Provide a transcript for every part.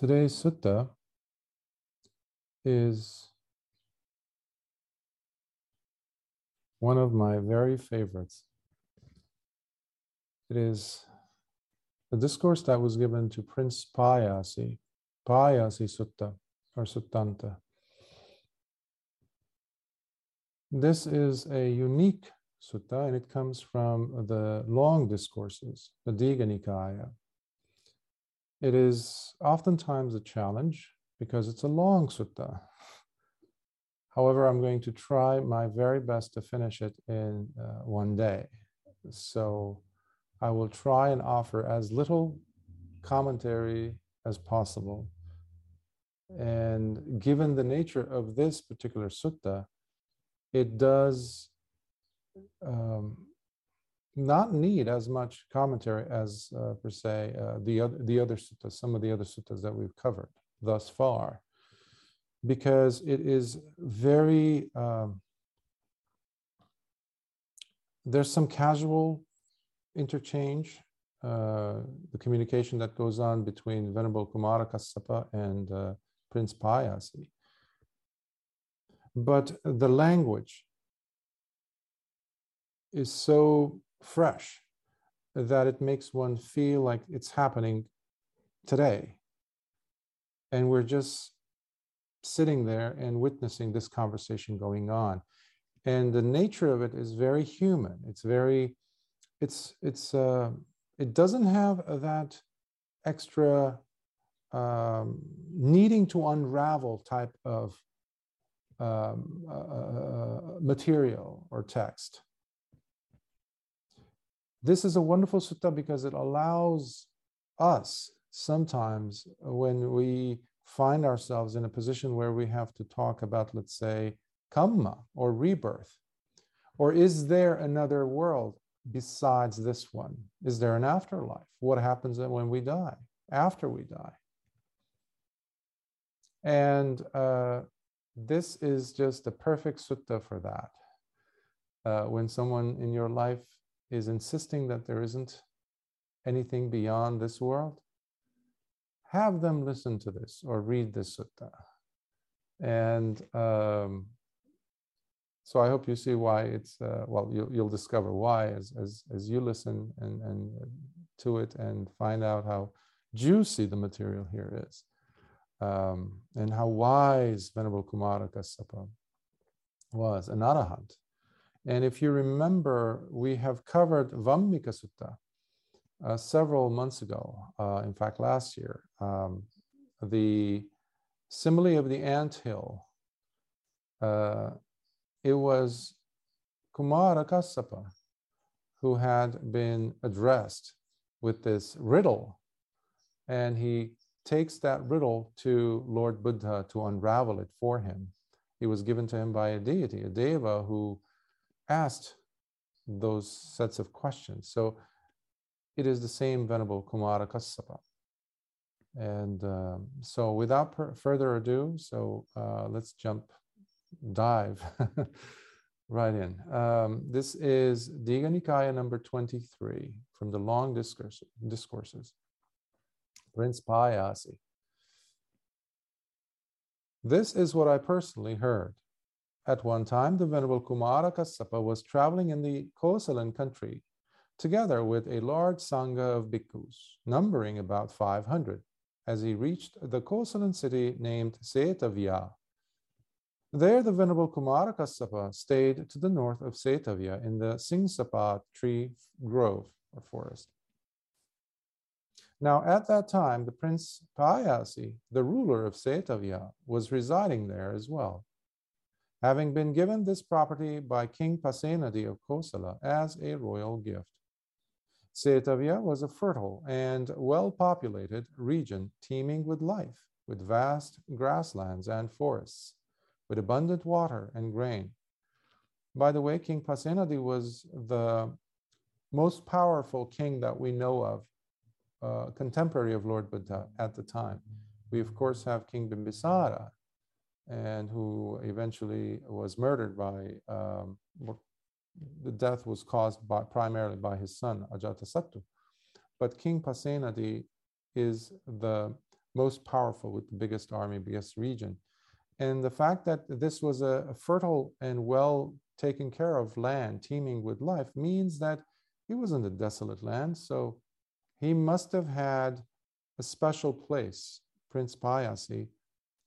Today's sutta is one of my very favorites. It is the discourse that was given to Prince Payasi, Payasi Sutta or Suttanta. This is a unique sutta and it comes from the long discourses, the Digha Nikaya. It is oftentimes a challenge because it's a long sutta. However, I'm going to try my very best to finish it in uh, one day. So I will try and offer as little commentary as possible. And given the nature of this particular sutta, it does um, not need as much commentary as uh, per se uh, the other the other suttas, some of the other suttas that we've covered thus far, because it is very um, there's some casual interchange, uh, the communication that goes on between Venerable Kumara Kassapa and uh, Prince Payasi. But the language is so fresh that it makes one feel like it's happening today. And we're just sitting there and witnessing this conversation going on. And the nature of it is very human. It's very, it's, it's, uh, it doesn't have that extra um, needing to unravel type of um, uh, uh material or text. This is a wonderful sutta because it allows us sometimes when we find ourselves in a position where we have to talk about, let's say, karma or rebirth, or is there another world besides this one? Is there an afterlife? What happens when we die, after we die? And uh, this is just a perfect sutta for that. Uh, when someone in your life is insisting that there isn't anything beyond this world, have them listen to this or read this sutta. And um, so I hope you see why it's, uh, well, you'll, you'll discover why as, as, as you listen and, and to it and find out how juicy the material here is. Um, and how wise Venerable Kumara Kassapa was, an arahant. And if you remember, we have covered Vammika Sutta uh, several months ago, uh, in fact, last year. Um, the simile of the ant hill, uh, it was Kumara Kassapa who had been addressed with this riddle. And he takes that riddle to Lord Buddha to unravel it for him. It was given to him by a deity, a deva who asked those sets of questions. So it is the same Venerable Kumara Kassapa. And um, so without per- further ado, so uh, let's jump, dive right in. Um, this is Digha Nikaya number 23 from the long discourse, discourses. Prince Payasi. This is what I personally heard. At one time, the Venerable Kumara Kassapa was traveling in the Kosalan country together with a large Sangha of bhikkhus, numbering about 500, as he reached the Kosalan city named Setavya. There, the Venerable Kumara Kassapa stayed to the north of Setavya in the Singsapa tree grove or forest. Now, at that time, the Prince Payasi, the ruler of Setavya, was residing there as well having been given this property by King Pasenadi of Kosala as a royal gift. Setavya was a fertile and well-populated region teeming with life, with vast grasslands and forests, with abundant water and grain. By the way, King Pasenadi was the most powerful king that we know of, uh, contemporary of Lord Buddha at the time. We, of course, have King Bimbisara, and who eventually was murdered by, um, the death was caused by, primarily by his son, Ajatasattu. But King Pasenadi is the most powerful with the biggest army, biggest region. And the fact that this was a, fertile and well taken care of land, teeming with life, means that he wasn't a desolate land. So he must have had a special place, Prince Payasi,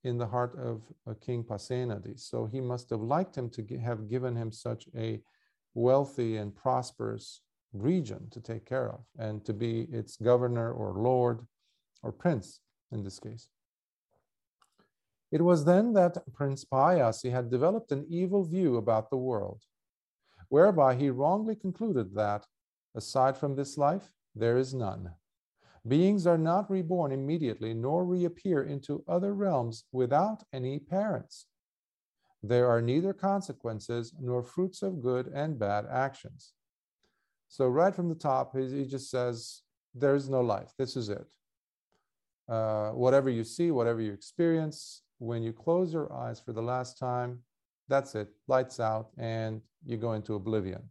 in the heart of uh, King Pasenadi. So he must have liked him to have given him such a wealthy and prosperous region to take care of and to be its governor or lord or prince in this case. It was then that Prince Payasi had developed an evil view about the world, whereby he wrongly concluded that, aside from this life, there is none. Beings are not reborn immediately, nor reappear into other realms without any parents. There are neither consequences nor fruits of good and bad actions. So, right from the top, he, just says, There's no life. This is it. Uh, whatever you see, whatever you experience, when you close your eyes for the last time, that's it, lights out, and you go into oblivion.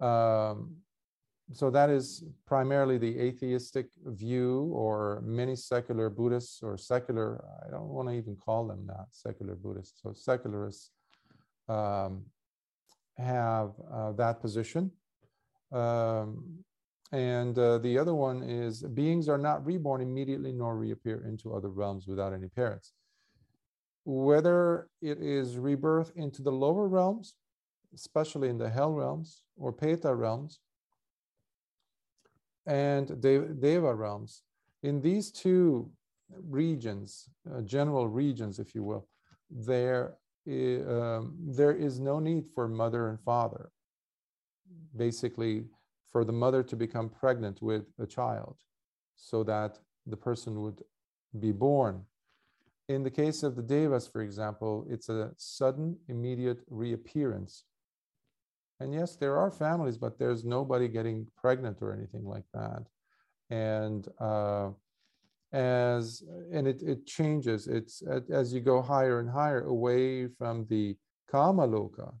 Um, so that is primarily the atheistic view or many secular buddhists or secular i don't want to even call them that secular buddhists. So secularists um, have uh, that position. Um, and uh, the other one is beings are not reborn immediately nor reappear into other realms without any parents. Whether it is rebirth into the lower realms especially in the hell realms or peta realms and Deva realms. In these two regions, uh, general regions, if you will, there, um, there is no need for mother and father. Basically, for the mother to become pregnant with a child so that the person would be born. In the case of the Devas, for example, it's a sudden, immediate reappearance and yes, there are families, but there's nobody getting pregnant or anything like that. And uh, as and it, it changes. It's as you go higher and higher away from the kama loka,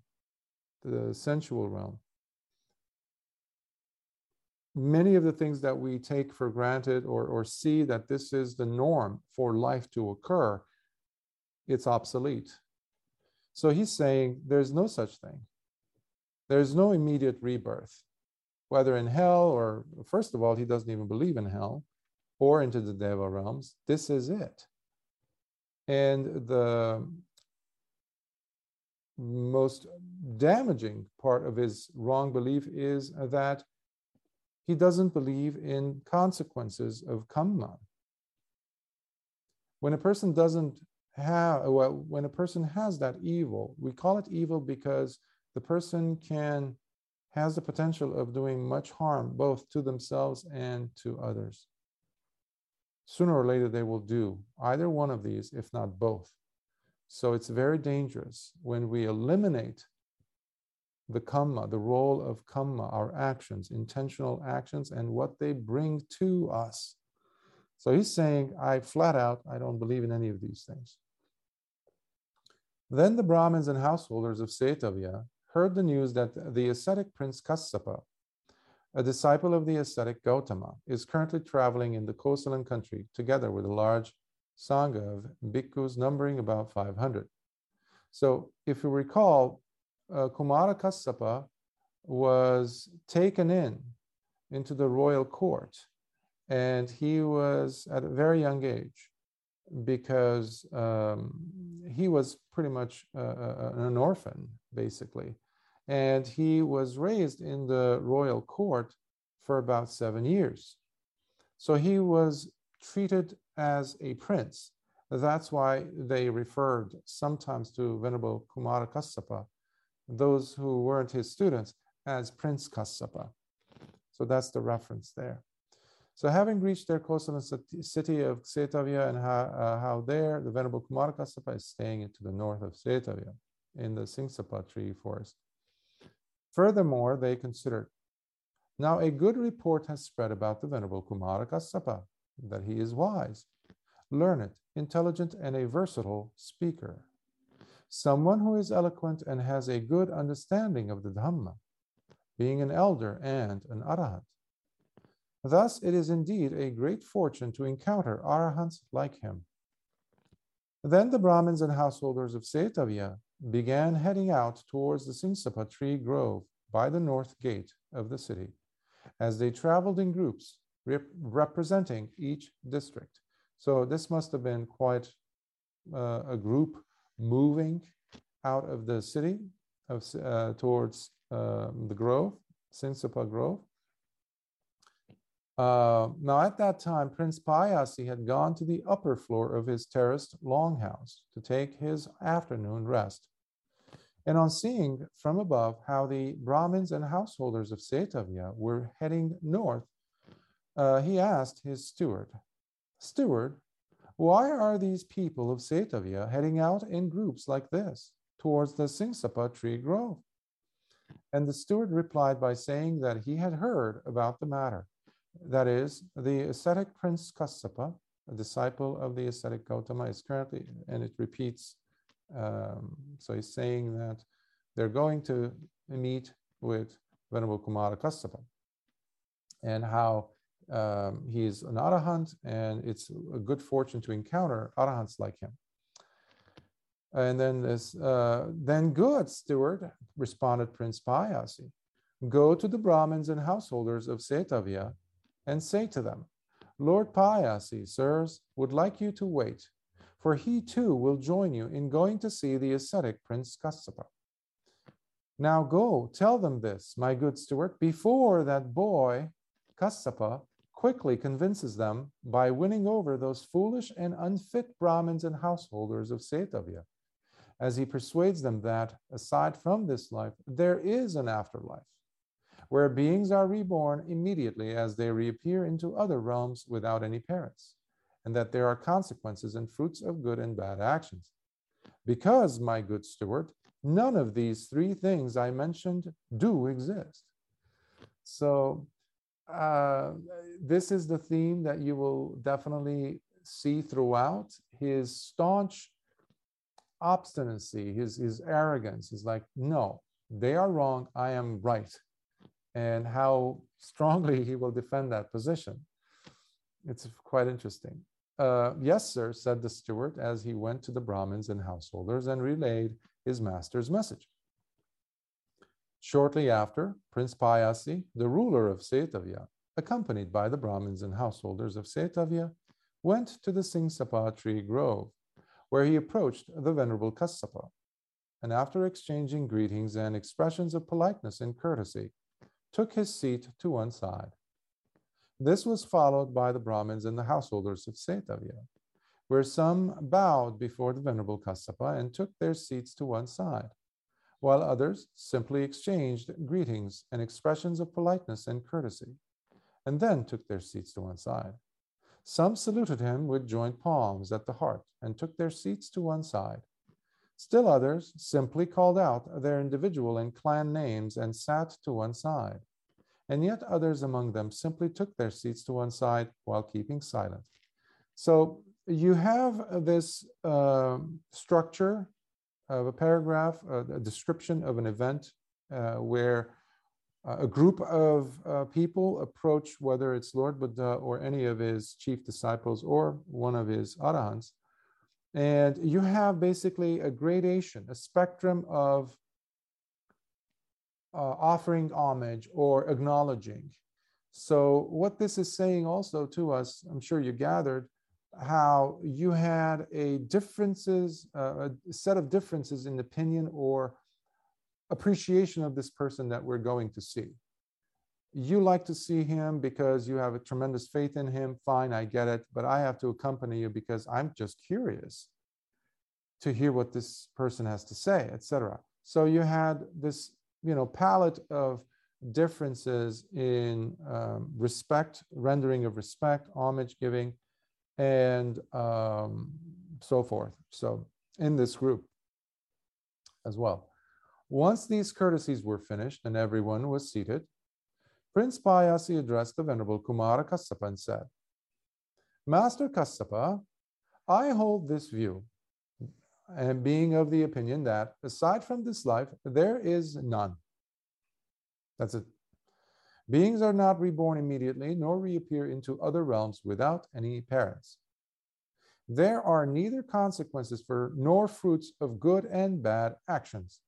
the sensual realm. Many of the things that we take for granted or, or see that this is the norm for life to occur, it's obsolete. So he's saying there's no such thing. There's no immediate rebirth, whether in hell or, first of all, he doesn't even believe in hell or into the Deva realms. This is it. And the most damaging part of his wrong belief is that he doesn't believe in consequences of karma. When a person doesn't have, well, when a person has that evil, we call it evil because the person can has the potential of doing much harm both to themselves and to others. Sooner or later, they will do either one of these, if not both. So it's very dangerous when we eliminate the karma, the role of kamma, our actions, intentional actions, and what they bring to us. So he's saying, I flat out, I don't believe in any of these things. Then the Brahmins and householders of Setavya heard the news that the ascetic prince Kassapa, a disciple of the ascetic Gautama, is currently traveling in the Kosalan country together with a large sangha of bhikkhus numbering about 500. So, if you recall, uh, Kumara Kassapa was taken in into the royal court, and he was at a very young age because um, he was pretty much uh, uh, an orphan, basically. And he was raised in the royal court for about seven years. So he was treated as a prince. That's why they referred sometimes to Venerable Kumara Kassapa, those who weren't his students, as Prince Kassapa. So that's the reference there. So having reached their Kosalan city of Setavya and how, uh, how there the Venerable Kumara Kassapa is staying to the north of Setavya in the Singsapa tree forest. Furthermore, they considered, now a good report has spread about the Venerable Kumara Kassapa, that he is wise, learned, intelligent, and a versatile speaker. Someone who is eloquent and has a good understanding of the Dhamma, being an elder and an arahant. Thus, it is indeed a great fortune to encounter arahants like him. Then the Brahmins and householders of Setavya began heading out towards the Singsapa tree grove by the north gate of the city. As they traveled in groups, rep representing each district. So this must have been quite uh, a group moving out of the city of, uh, towards uh, the grove, Singsapa Grove. Uh, now, at that time, Prince Payasi had gone to the upper floor of his terraced longhouse to take his afternoon rest. And on seeing from above how the Brahmins and householders of Setavya were heading north, uh, he asked his steward, Steward, why are these people of Setavya heading out in groups like this towards the Singsapa tree grove? And the steward replied by saying that he had heard about the matter that is, the ascetic Prince Kassapa, a disciple of the ascetic Gautama, is currently, and it repeats, um, so he's saying that they're going to meet with Venerable Kumara Kassapa and how um, he's an arahant and it's a good fortune to encounter arahants like him. And then this, uh, then good, steward, responded Prince Payasi. Go to the Brahmins and householders of Setavya and say to them, Lord Payasi, sirs, would like you to wait, for he too will join you in going to see the ascetic Prince Kassapa. Now go, tell them this, my good steward, before that boy, Kassapa, quickly convinces them by winning over those foolish and unfit Brahmins and householders of Setavya, as he persuades them that, aside from this life, there is an afterlife where beings are reborn immediately as they reappear into other realms without any parents, and that there are consequences and fruits of good and bad actions. Because, my good steward, none of these three things I mentioned do exist. So, uh, this is the theme that you will definitely see throughout his staunch obstinacy, his, his arrogance He's like, no, they are wrong, I am right and how strongly he will defend that position. It's quite interesting. Uh, yes, sir, said the steward as he went to the Brahmins and householders and relayed his master's message. Shortly after, Prince Payasi, the ruler of Setavya, accompanied by the Brahmins and householders of Setavya, went to the Singsapa tree grove, where he approached the Venerable Kassapa. And after exchanging greetings and expressions of politeness and courtesy, took his seat to one side. This was followed by the Brahmins and the householders of Setavya, where some bowed before the Venerable Kassapa and took their seats to one side, while others simply exchanged greetings and expressions of politeness and courtesy, and then took their seats to one side. Some saluted him with joint palms at the heart and took their seats to one side, Still others simply called out their individual and clan names and sat to one side. And yet others among them simply took their seats to one side while keeping silent. So you have this uh, structure of a paragraph, uh, a description of an event uh, where a group of uh, people approach, whether it's Lord Buddha or any of his chief disciples or one of his arahants, and you have basically a gradation, a spectrum of uh, offering homage or acknowledging. So, what this is saying also to us, I'm sure you gathered, how you had a differences, uh, a set of differences in opinion or appreciation of this person that we're going to see you like to see him because you have a tremendous faith in him. Fine i get it but i have to accompany you because i'm just curious to hear what this person has to say etc so you had this you know palette of differences in um, respect rendering of respect homage giving and um, so forth. So in this group as well. Once these courtesies were finished and everyone was seated Prince Payasi addressed the Venerable Kumara Kassapa and said, Master Kassapa, I hold this view, and being of the opinion that aside from this life, there is none. That's it. Beings are not reborn immediately, nor reappear into other realms without any parents. There are neither consequences for nor fruits of good and bad actions.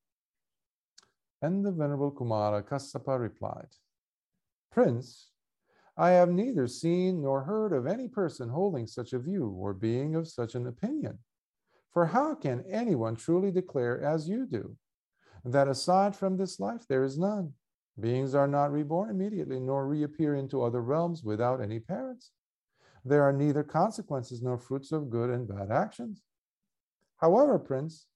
And the Venerable Kumara Kassapa replied, Prince, I have neither seen nor heard of any person holding such a view or being of such an opinion. For how can anyone truly declare, as you do, that aside from this life there is none? Beings are not reborn immediately, nor reappear into other realms without any parents. There are neither consequences nor fruits of good and bad actions. However, Prince,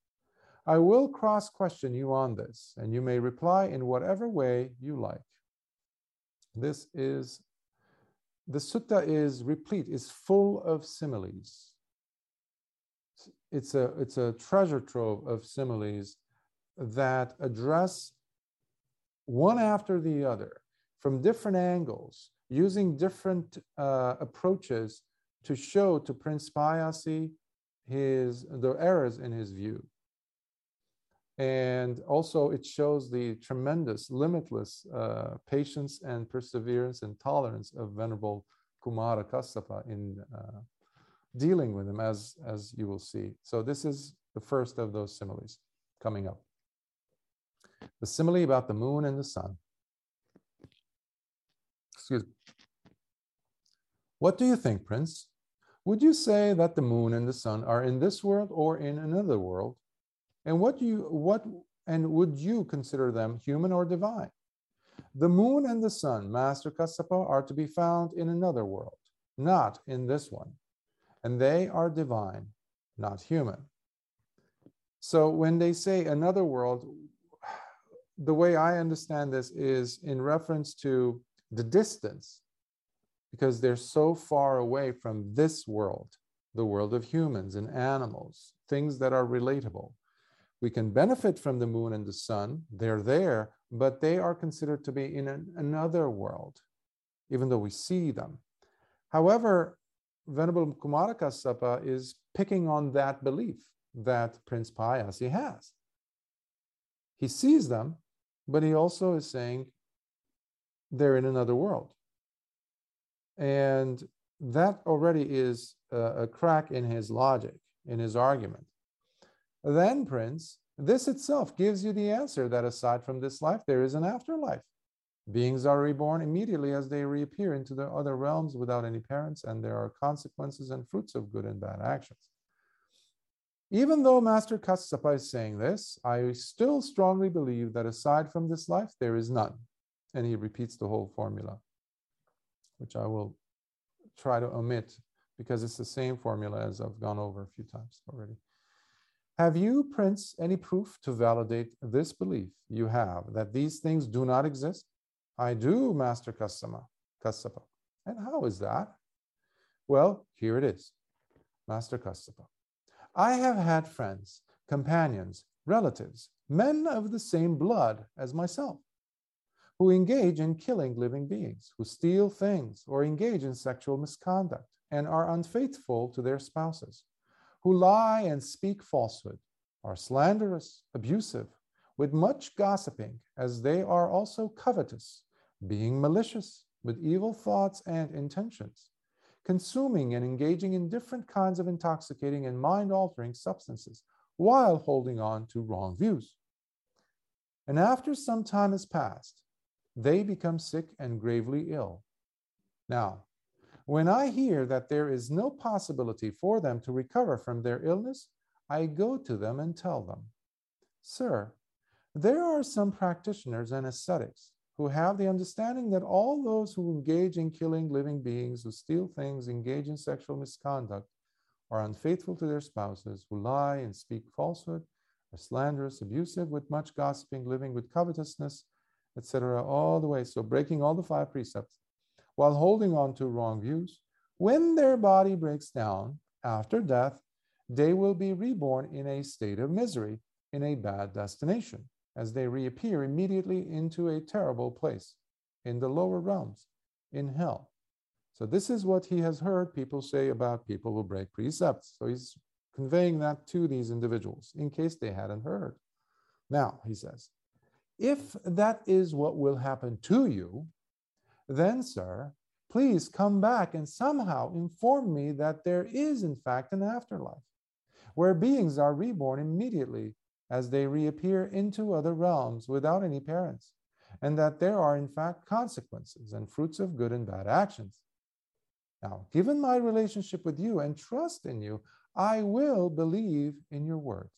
I will cross question you on this, and you may reply in whatever way you like. This is, the sutta is replete, is full of similes. It's a, it's a treasure trove of similes that address one after the other from different angles, using different uh, approaches to show to Prince Payasi his the errors in his view. And also, it shows the tremendous, limitless uh, patience and perseverance and tolerance of Venerable Kumara Kassapa in uh, dealing with him, as, as you will see. So, this is the first of those similes coming up the simile about the moon and the sun. Excuse me. What do you think, Prince? Would you say that the moon and the sun are in this world or in another world? And what do you what and would you consider them human or divine? The moon and the sun, Master Kassapa, are to be found in another world, not in this one. And they are divine, not human. So when they say another world, the way I understand this is in reference to the distance, because they're so far away from this world, the world of humans and animals, things that are relatable. We can benefit from the moon and the sun, they're there, but they are considered to be in an, another world, even though we see them. However, Venerable Kumara Kassapa is picking on that belief that Prince Payasi has. He sees them, but he also is saying they're in another world. And that already is a, a crack in his logic, in his argument. Then, Prince, this itself gives you the answer that aside from this life, there is an afterlife. Beings are reborn immediately as they reappear into the other realms without any parents, and there are consequences and fruits of good and bad actions. Even though Master Kassapa is saying this, I still strongly believe that aside from this life, there is none. And he repeats the whole formula, which I will try to omit because it's the same formula as I've gone over a few times already. Have you, Prince, any proof to validate this belief you have that these things do not exist? I do, Master Kassama, Kassapa. And how is that? Well, here it is, Master Kassapa. I have had friends, companions, relatives, men of the same blood as myself, who engage in killing living beings, who steal things or engage in sexual misconduct and are unfaithful to their spouses, who lie and speak falsehood, are slanderous, abusive, with much gossiping, as they are also covetous, being malicious, with evil thoughts and intentions consuming and engaging in different kinds of intoxicating and mind altering substances while holding on to wrong views. And after some time has passed, they become sick and gravely ill. Now, when I hear that there is no possibility for them to recover from their illness, I go to them and tell them, Sir, there are some practitioners and ascetics who have the understanding that all those who engage in killing living beings, who steal things, engage in sexual misconduct, are unfaithful to their spouses, who lie and speak falsehood, are slanderous, abusive, with much gossiping, living with covetousness, etc., all the way. So, breaking all the five precepts while holding on to wrong views. When their body breaks down after death, they will be reborn in a state of misery, in a bad destination as they reappear immediately into a terrible place in the lower realms, in hell. So, this is what he has heard people say about people who break precepts. So, he's conveying that to these individuals in case they hadn't heard. Now, he says, if that is what will happen to you, then, sir, please come back and somehow inform me that there is, in fact, an afterlife, where beings are reborn immediately as they reappear into other realms without any parents, and that there are, in fact, consequences and fruits of good and bad actions. Now, given my relationship with you and trust in you, I will believe in your words.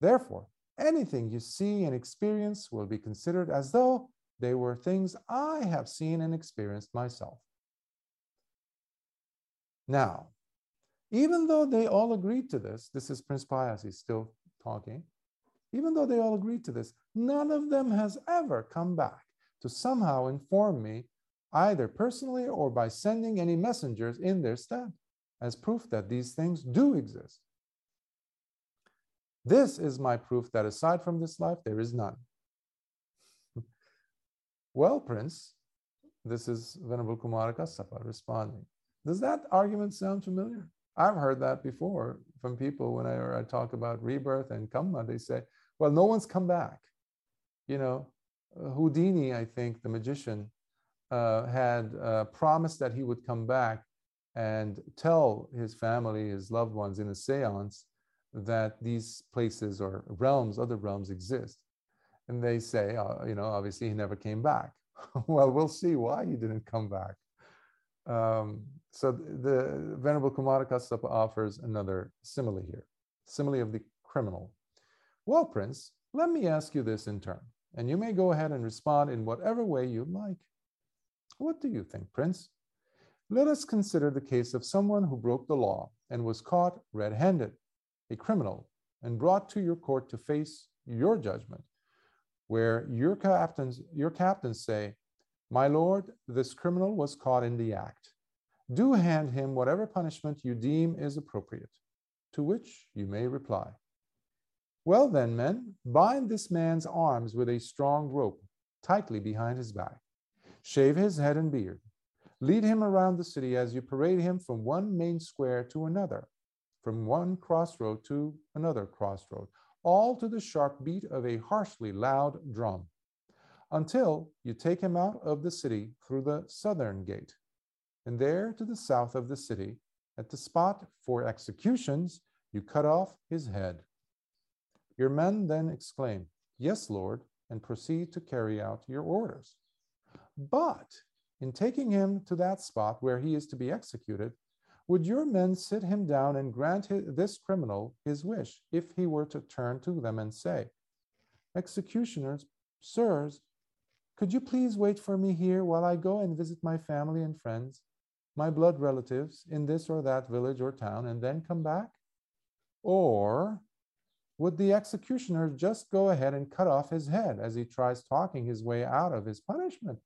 Therefore, anything you see and experience will be considered as though they were things I have seen and experienced myself. Now, even though they all agreed to this, this is Prince Payasi still talking, even though they all agreed to this, none of them has ever come back to somehow inform me, either personally or by sending any messengers in their stead, as proof that these things do exist. This is my proof that aside from this life, there is none. Well, Prince, this is Venerable Kumara Kassapa responding. Does that argument sound familiar? I've heard that before from people whenever I talk about rebirth and karma. They say, well, no one's come back. You know, Houdini, I think, the magician, uh, had uh, promised that he would come back and tell his family, his loved ones in a seance that these places or realms, other realms exist. And they say, uh, you know, obviously he never came back. well, we'll see why he didn't come back. Um, so the Venerable Kumara Kassapa offers another simile here, simile of the criminal. Well, Prince, let me ask you this in turn, and you may go ahead and respond in whatever way you like. What do you think, Prince? Let us consider the case of someone who broke the law and was caught red handed a criminal, and brought to your court to face your judgment, where your captains, your captains say, My lord, this criminal was caught in the act. Do hand him whatever punishment you deem is appropriate. To which you may reply, Well then, men, bind this man's arms with a strong rope tightly behind his back. Shave his head and beard. Lead him around the city as you parade him from one main square to another from one crossroad to another crossroad, all to the sharp beat of a harshly loud drum, until you take him out of the city through the southern gate. And there to the south of the city, at the spot for executions, you cut off his head. Your men then exclaim, Yes, Lord, and proceed to carry out your orders. But in taking him to that spot where he is to be executed, would your men sit him down and grant his, this criminal his wish if he were to turn to them and say, Executioners, sirs, could you please wait for me here while I go and visit my family and friends, my blood relatives in this or that village or town, and then come back? Or would the executioner just go ahead and cut off his head as he tries talking his way out of his punishment?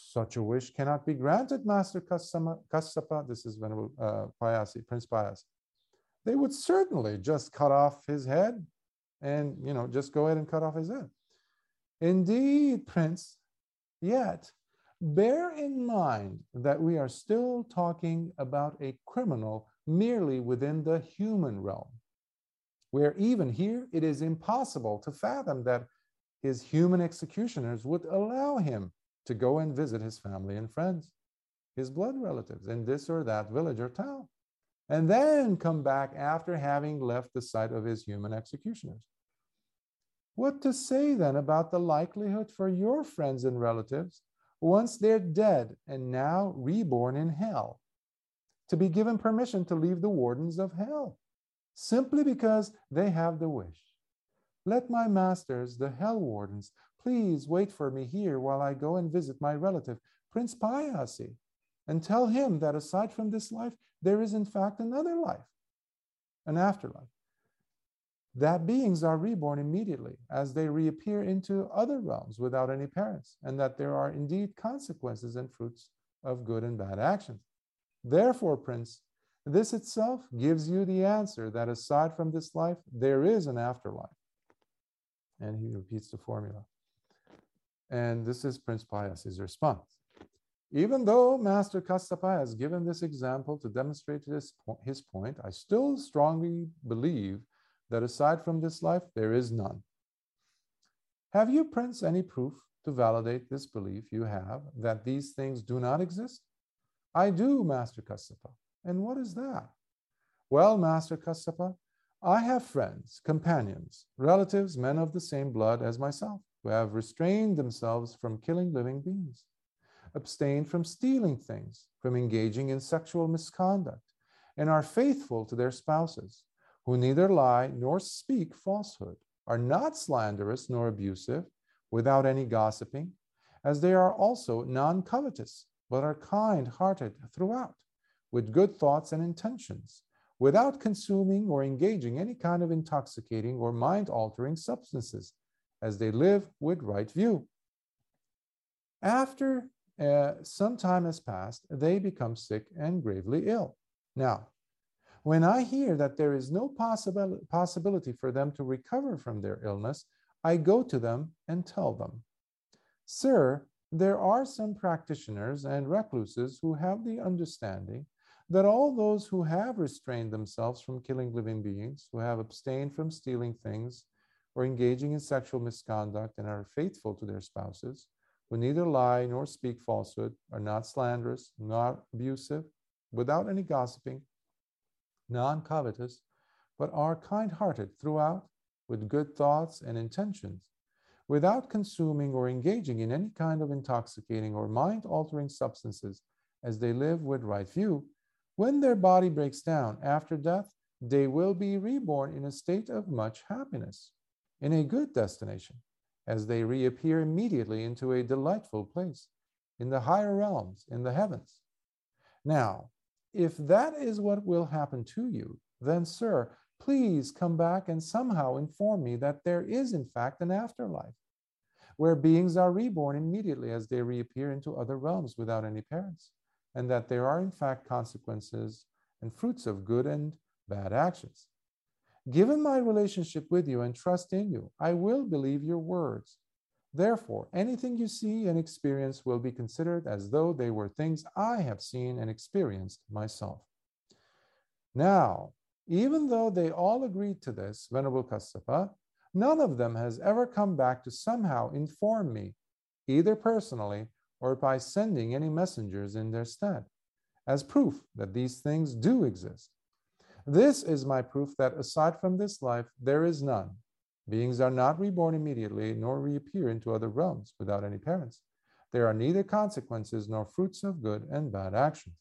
Such a wish cannot be granted, Master Kassapa. This is Venerable uh, Payasi, Prince Payasi. They would certainly just cut off his head and, you know, just go ahead and cut off his head. Indeed, Prince, yet bear in mind that we are still talking about a criminal merely within the human realm, where even here it is impossible to fathom that his human executioners would allow him to go and visit his family and friends, his blood relatives in this or that village or town, and then come back after having left the site of his human executioners. What to say then about the likelihood for your friends and relatives, once they're dead and now reborn in hell, to be given permission to leave the wardens of hell, simply because they have the wish? Let my masters, the hell wardens, Please wait for me here while I go and visit my relative, Prince Payasi, and tell him that aside from this life, there is in fact another life, an afterlife. That beings are reborn immediately as they reappear into other realms without any parents, and that there are indeed consequences and fruits of good and bad actions. Therefore, Prince, this itself gives you the answer that aside from this life, there is an afterlife. And he repeats the formula. And this is Prince Payasi's response. Even though Master Kassapa has given this example to demonstrate his, his point, I still strongly believe that aside from this life, there is none. Have you, Prince, any proof to validate this belief you have that these things do not exist? I do, Master Kassapa. And what is that? Well, Master Kassapa, I have friends, companions, relatives, men of the same blood as myself, who have restrained themselves from killing living beings, abstained from stealing things, from engaging in sexual misconduct, and are faithful to their spouses, who neither lie nor speak falsehood, are not slanderous nor abusive, without any gossiping, as they are also non covetous, but are kind hearted throughout, with good thoughts and intentions, without consuming or engaging any kind of intoxicating or mind altering substances, as they live with right view. After uh, some time has passed, they become sick and gravely ill. Now, when I hear that there is no possible, possibility for them to recover from their illness, I go to them and tell them, Sir, there are some practitioners and recluses who have the understanding that all those who have restrained themselves from killing living beings, who have abstained from stealing things or engaging in sexual misconduct and are faithful to their spouses, who neither lie nor speak falsehood, are not slanderous, not abusive, without any gossiping, non covetous, but are kind hearted throughout, with good thoughts and intentions, without consuming or engaging in any kind of intoxicating or mind altering substances, as they live with right view, when their body breaks down after death, they will be reborn in a state of much happiness, in a good destination, as they reappear immediately into a delightful place, in the higher realms, in the heavens. Now, if that is what will happen to you, then, sir, please come back and somehow inform me that there is, in fact, an afterlife where beings are reborn immediately as they reappear into other realms without any parents, and that there are, in fact, consequences and fruits of good and bad actions. Given my relationship with you and trust in you, I will believe your words. Therefore, anything you see and experience will be considered as though they were things I have seen and experienced myself. Now, even though they all agreed to this, Venerable Kassapa, none of them has ever come back to somehow inform me, either personally or by sending any messengers in their stead, as proof that these things do exist. This is my proof that aside from this life, there is none. Beings are not reborn immediately, nor reappear into other realms without any parents. There are neither consequences nor fruits of good and bad actions.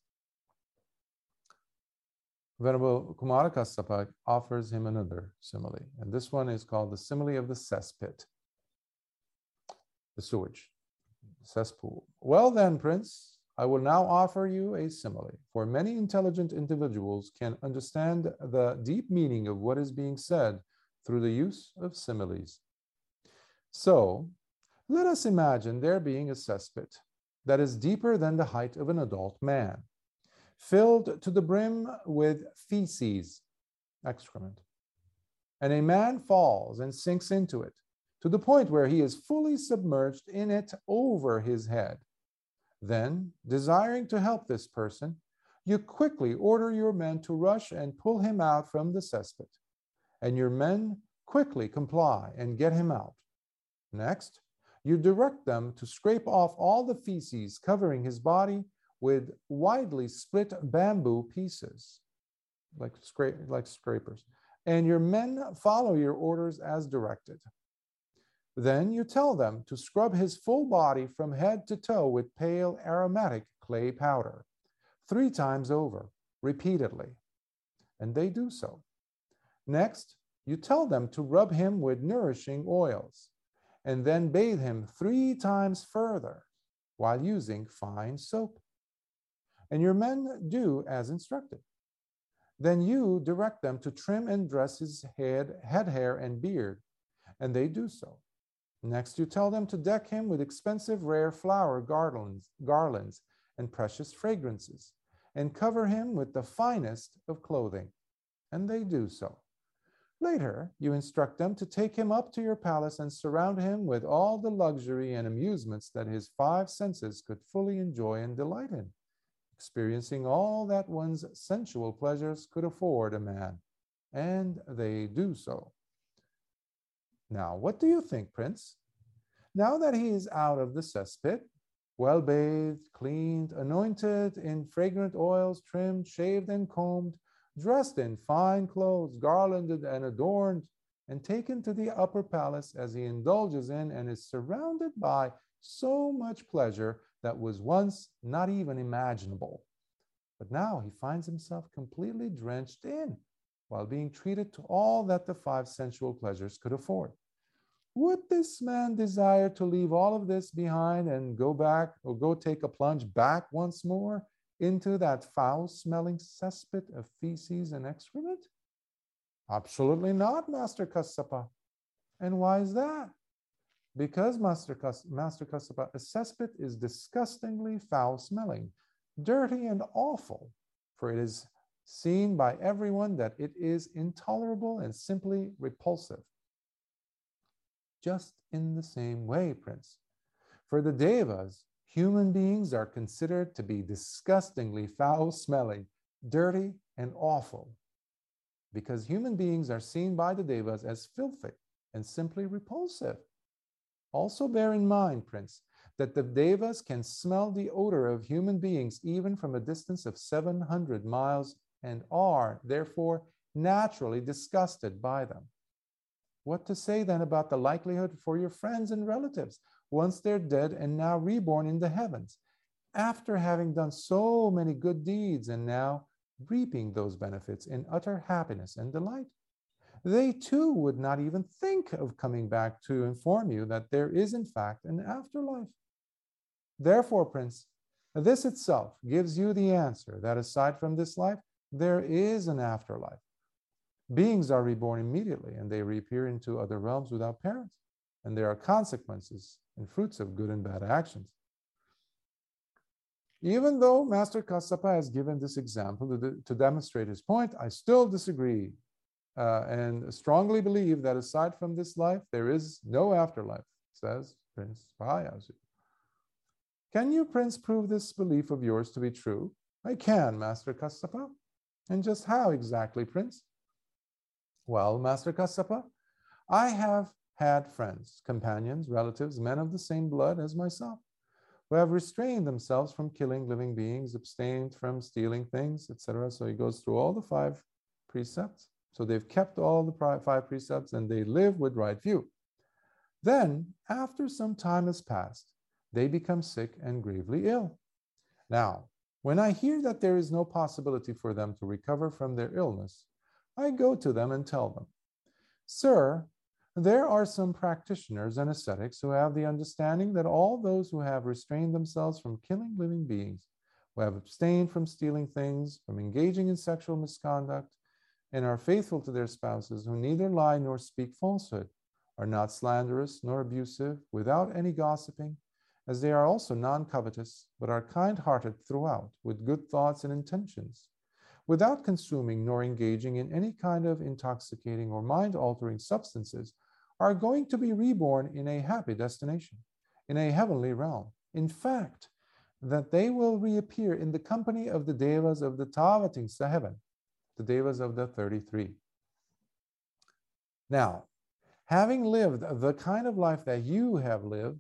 Venerable Kumara Kassapa offers him another simile, and this one is called the simile of the cesspit, the sewage, cesspool. Well, then, Prince, I will now offer you a simile, for many intelligent individuals can understand the deep meaning of what is being said through the use of similes. So, let us imagine there being a cesspit that is deeper than the height of an adult man filled to the brim with feces, excrement. And a man falls and sinks into it to the point where he is fully submerged in it over his head. Then, desiring to help this person, you quickly order your men to rush and pull him out from the cesspit, and your men quickly comply and get him out. Next, you direct them to scrape off all the feces covering his body with widely split bamboo pieces, like, scra- like scrapers. And your men follow your orders as directed. Then you tell them to scrub his full body from head to toe with pale aromatic clay powder, three times over, repeatedly. And they do so. Next, you tell them to rub him with nourishing oils, and then bathe him three times further while using fine soap and your men do as instructed. Then you direct them to trim and dress his head, head hair, and beard, and they do so. Next, you tell them to deck him with expensive rare flower garlands, garlands and precious fragrances, and cover him with the finest of clothing, and they do so. Later, you instruct them to take him up to your palace and surround him with all the luxury and amusements that his five senses could fully enjoy and delight in experiencing all that one's sensual pleasures could afford a man, and they do so. Now, what do you think, Prince? Now that he is out of the cesspit, well bathed, cleaned, anointed in fragrant oils, trimmed, shaved, and combed, dressed in fine clothes, garlanded and adorned, and taken to the upper palace as he indulges in and is surrounded by so much pleasure that was once not even imaginable. But now he finds himself completely drenched in while being treated to all that the five sensual pleasures could afford. Would this man desire to leave all of this behind and go back or go take a plunge back once more into that foul smelling cesspit of feces and excrement? Absolutely not, Master Kassapa. And why is that? Because, Master, Kas- Master Kassapa, a cesspit is disgustingly foul smelling, dirty and awful, for it is seen by everyone that it is intolerable and simply repulsive. Just in the same way, Prince. For the Devas, human beings are considered to be disgustingly foul smelling, dirty, and awful because human beings are seen by the Devas as filthy and simply repulsive. Also, bear in mind, Prince, that the Devas can smell the odor of human beings even from a distance of 700 miles and are, therefore, naturally disgusted by them. What to say then about the likelihood for your friends and relatives once they're dead and now reborn in the heavens, after having done so many good deeds and now reaping those benefits in utter happiness and delight. They too would not even think of coming back to inform you that there is, in fact, an afterlife. Therefore, Prince, this itself gives you the answer that aside from this life, there is an afterlife. Beings are reborn immediately and they reappear into other realms without parents, and there are consequences and fruits of good and bad actions. Even though Master Kassapa has given this example to, to demonstrate his point, I still disagree uh, and strongly believe that aside from this life, there is no afterlife, says Prince Payasi. Can you, Prince, prove this belief of yours to be true? I can, Master Kassapa. And just how exactly, Prince? Well, Master Kassapa, I have had friends, companions, relatives, men of the same blood as myself who have restrained themselves from killing living beings, abstained from stealing things, etc. So he goes through all the five precepts. So they've kept all the five precepts and they live with right view. Then, after some time has passed, they become sick and gravely ill. Now, when I hear that there is no possibility for them to recover from their illness, I go to them and tell them, Sir, there are some practitioners and ascetics who have the understanding that all those who have restrained themselves from killing living beings, who have abstained from stealing things, from engaging in sexual misconduct, and are faithful to their spouses, who neither lie nor speak falsehood, are not slanderous nor abusive, without any gossiping, as they are also non covetous, but are kind hearted throughout, with good thoughts and intentions, without consuming nor engaging in any kind of intoxicating or mind altering substances are going to be reborn in a happy destination, in a heavenly realm. In fact, that they will reappear in the company of the devas of the Tavatimsa heaven, the devas of the 33. Now, having lived the kind of life that you have lived,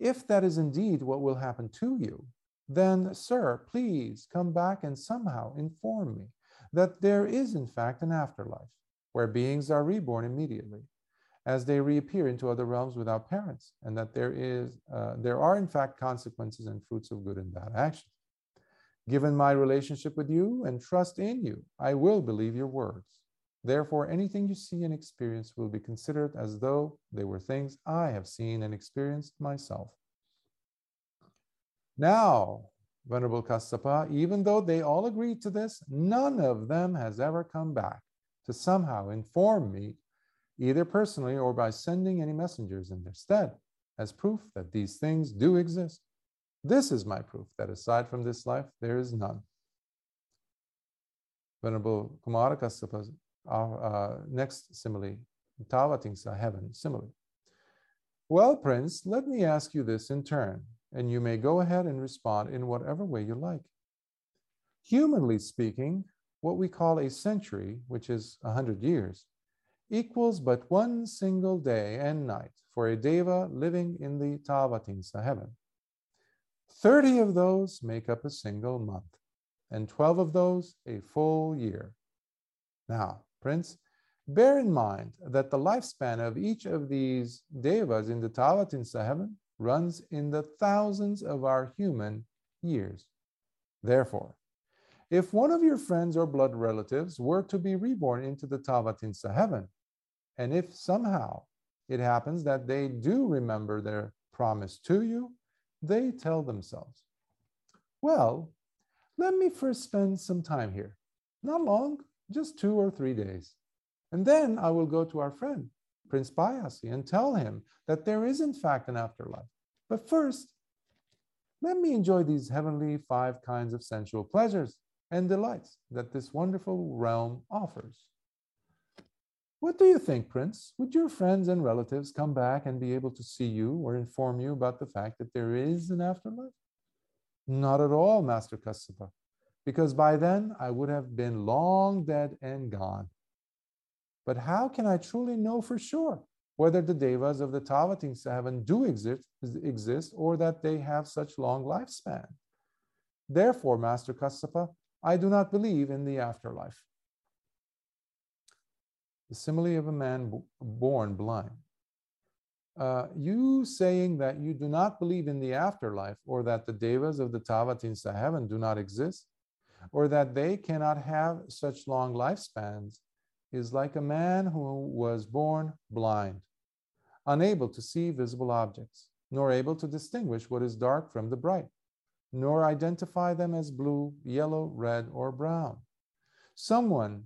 if that is indeed what will happen to you, then, sir, please come back and somehow inform me that there is, in fact, an afterlife where beings are reborn immediately as they reappear into other realms without parents, and that there is uh, there are in fact consequences and fruits of good and bad actions. Given my relationship with you and trust in you, I will believe your words. Therefore, anything you see and experience will be considered as though they were things I have seen and experienced myself. Now, Venerable Kassapa, even though they all agreed to this, none of them has ever come back to somehow inform me either personally or by sending any messengers in their stead, as proof that these things do exist. This is my proof that aside from this life, there is none. Venerable Kumara Kassapa's uh, uh, next simile, Tavatimsa heaven simile. Well, Prince, let me ask you this in turn, and you may go ahead and respond in whatever way you like. Humanly speaking, what we call a century, which is a hundred years, equals but one single day and night for a deva living in the Tavatimsa heaven. 30 of those make up a single month, and 12 of those a full year. Now, Prince, bear in mind that the lifespan of each of these devas in the Tavatimsa heaven runs in the thousands of our human years. Therefore, if one of your friends or blood relatives were to be reborn into the Tavatimsa heaven, and if somehow it happens that they do remember their promise to you, they tell themselves, Well, let me first spend some time here. Not long, just two or three days. And then I will go to our friend, Prince Payasi, and tell him that there is, in fact, an afterlife. But first, let me enjoy these heavenly five kinds of sensual pleasures and delights that this wonderful realm offers. What do you think, Prince? Would your friends and relatives come back and be able to see you or inform you about the fact that there is an afterlife? Not at all, Master Kassapa, because by then I would have been long dead and gone. But how can I truly know for sure whether the devas of the Tavatimsa heaven do exist, exist or that they have such long lifespan? Therefore, Master Kassapa, I do not believe in the afterlife the simile of a man born blind. Uh, you saying that you do not believe in the afterlife, or that the devas of the Tavatimsa heaven do not exist, or that they cannot have such long lifespans, is like a man who was born blind, unable to see visible objects, nor able to distinguish what is dark from the bright, nor identify them as blue, yellow, red, or brown. Someone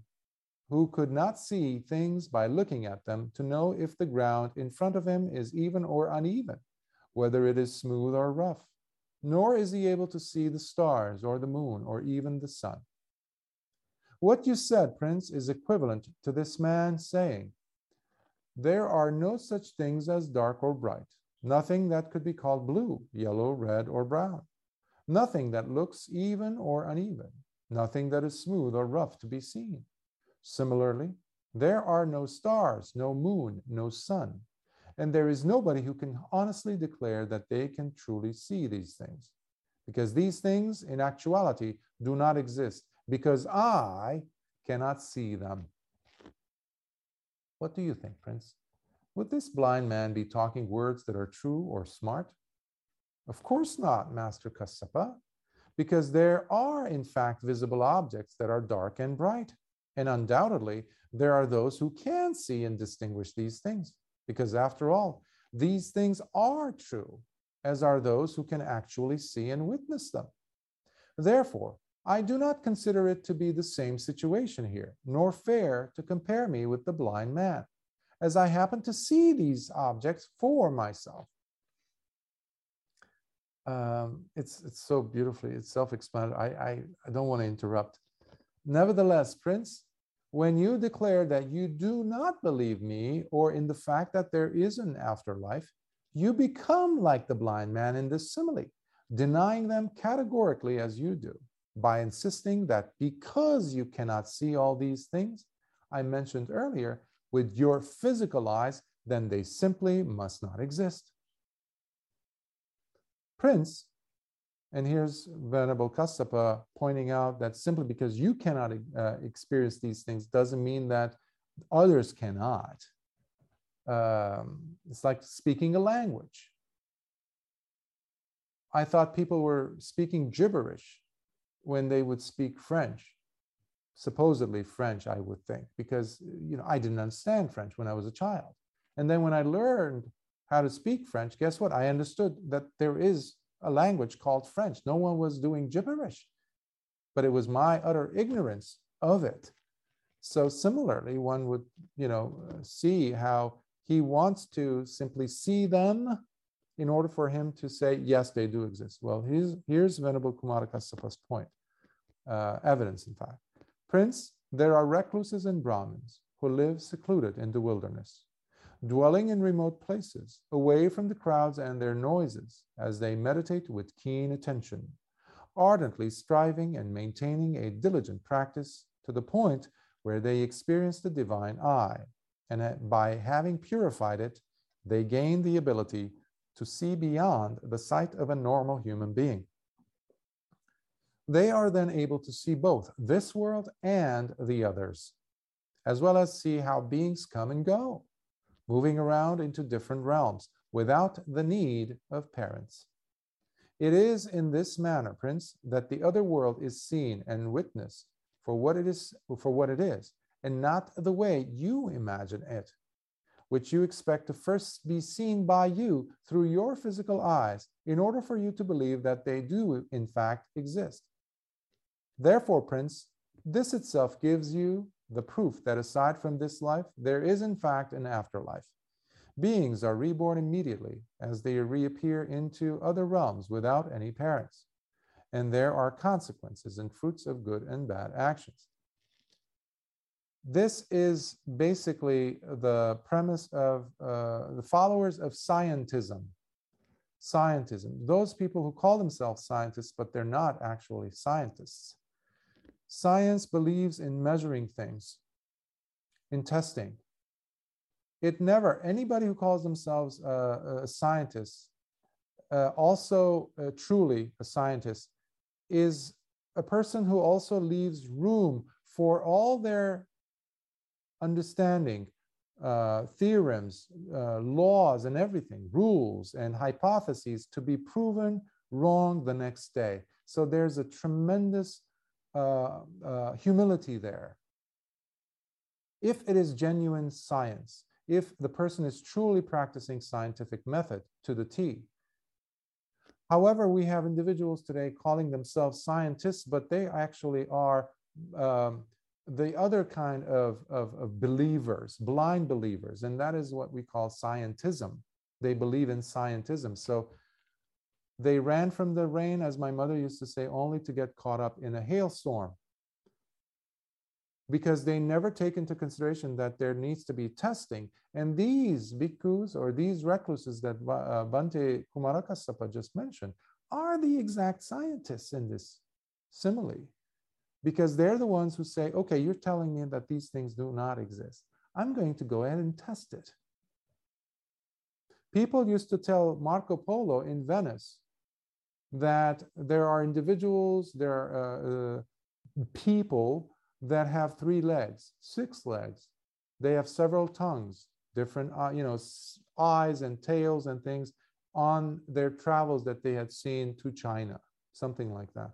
who could not see things by looking at them to know if the ground in front of him is even or uneven, whether it is smooth or rough, nor is he able to see the stars or the moon or even the sun. What you said, Prince, is equivalent to this man saying, There are no such things as dark or bright, nothing that could be called blue, yellow, red, or brown, nothing that looks even or uneven, nothing that is smooth or rough to be seen Similarly, there are no stars, no moon, no sun, and there is nobody who can honestly declare that they can truly see these things. Because these things, in actuality, do not exist, because I cannot see them. What do you think, Prince? Would this blind man be talking words that are true or smart? Of course not, Master Kassapa, because there are, in fact, visible objects that are dark and bright. And undoubtedly, there are those who can see and distinguish these things, because after all, these things are true, as are those who can actually see and witness them. Therefore, I do not consider it to be the same situation here, nor fair to compare me with the blind man, as I happen to see these objects for myself. Um, it's it's so beautifully, it's self-explanatory. I, I, I don't want to interrupt. Nevertheless, Prince, when you declare that you do not believe me or in the fact that there is an afterlife, you become like the blind man in this simile, denying them categorically as you do by insisting that because you cannot see all these things I mentioned earlier with your physical eyes, then they simply must not exist. Prince and here's Venerable Kassapa pointing out that simply because you cannot uh, experience these things doesn't mean that others cannot. Um, it's like speaking a language. I thought people were speaking gibberish when they would speak French, supposedly French, I would think, because you know I didn't understand French when I was a child. And then when I learned how to speak French, guess what? I understood that there is a language called French. No one was doing gibberish, but it was my utter ignorance of it. So similarly, one would, you know, see how he wants to simply see them in order for him to say, yes, they do exist. Well, here's, here's Venerable Kumara Kassapa's point, uh, evidence, in fact. Prince, there are recluses and Brahmins who live secluded in the wilderness dwelling in remote places, away from the crowds and their noises, as they meditate with keen attention, ardently striving and maintaining a diligent practice to the point where they experience the divine eye, And by having purified it, they gain the ability to see beyond the sight of a normal human being. They are then able to see both this world and the others, as well as see how beings come and go, moving around into different realms without the need of parents. It is in this manner, Prince, that the other world is seen and witnessed for what it is, for what it is, and not the way you imagine it, which you expect to first be seen by you through your physical eyes in order for you to believe that they do in fact exist. Therefore, Prince, this itself gives you the proof that aside from this life, there is in fact an afterlife. Beings are reborn immediately as they reappear into other realms without any parents. And there are consequences and fruits of good and bad actions. This is basically the premise of uh, the followers of scientism. Scientism, those people who call themselves scientists, but they're not actually scientists. Science believes in measuring things, in testing. It never, anybody who calls themselves uh, a scientist, uh, also uh, truly a scientist, is a person who also leaves room for all their understanding, uh, theorems, uh, laws, and everything, rules and hypotheses to be proven wrong the next day. So there's a tremendous uh, uh, humility there. If it is genuine science, if the person is truly practicing scientific method to the T. However, we have individuals today calling themselves scientists, but they actually are um, the other kind of, of, of, believers, blind believers, and that is what we call scientism. They believe in scientism. So they ran from the rain, as my mother used to say, only to get caught up in a hailstorm. Because they never take into consideration that there needs to be testing. And these bhikkhus or these recluses that uh, Bhante Kumara Kassapa just mentioned are the exact scientists in this simile. Because they're the ones who say, okay, you're telling me that these things do not exist. I'm going to go ahead and test it. People used to tell Marco Polo in Venice that there are individuals, there are uh, uh, people that have three legs, six legs. They have several tongues, different, uh, you know, eyes and tails and things on their travels that they had seen to China, something like that.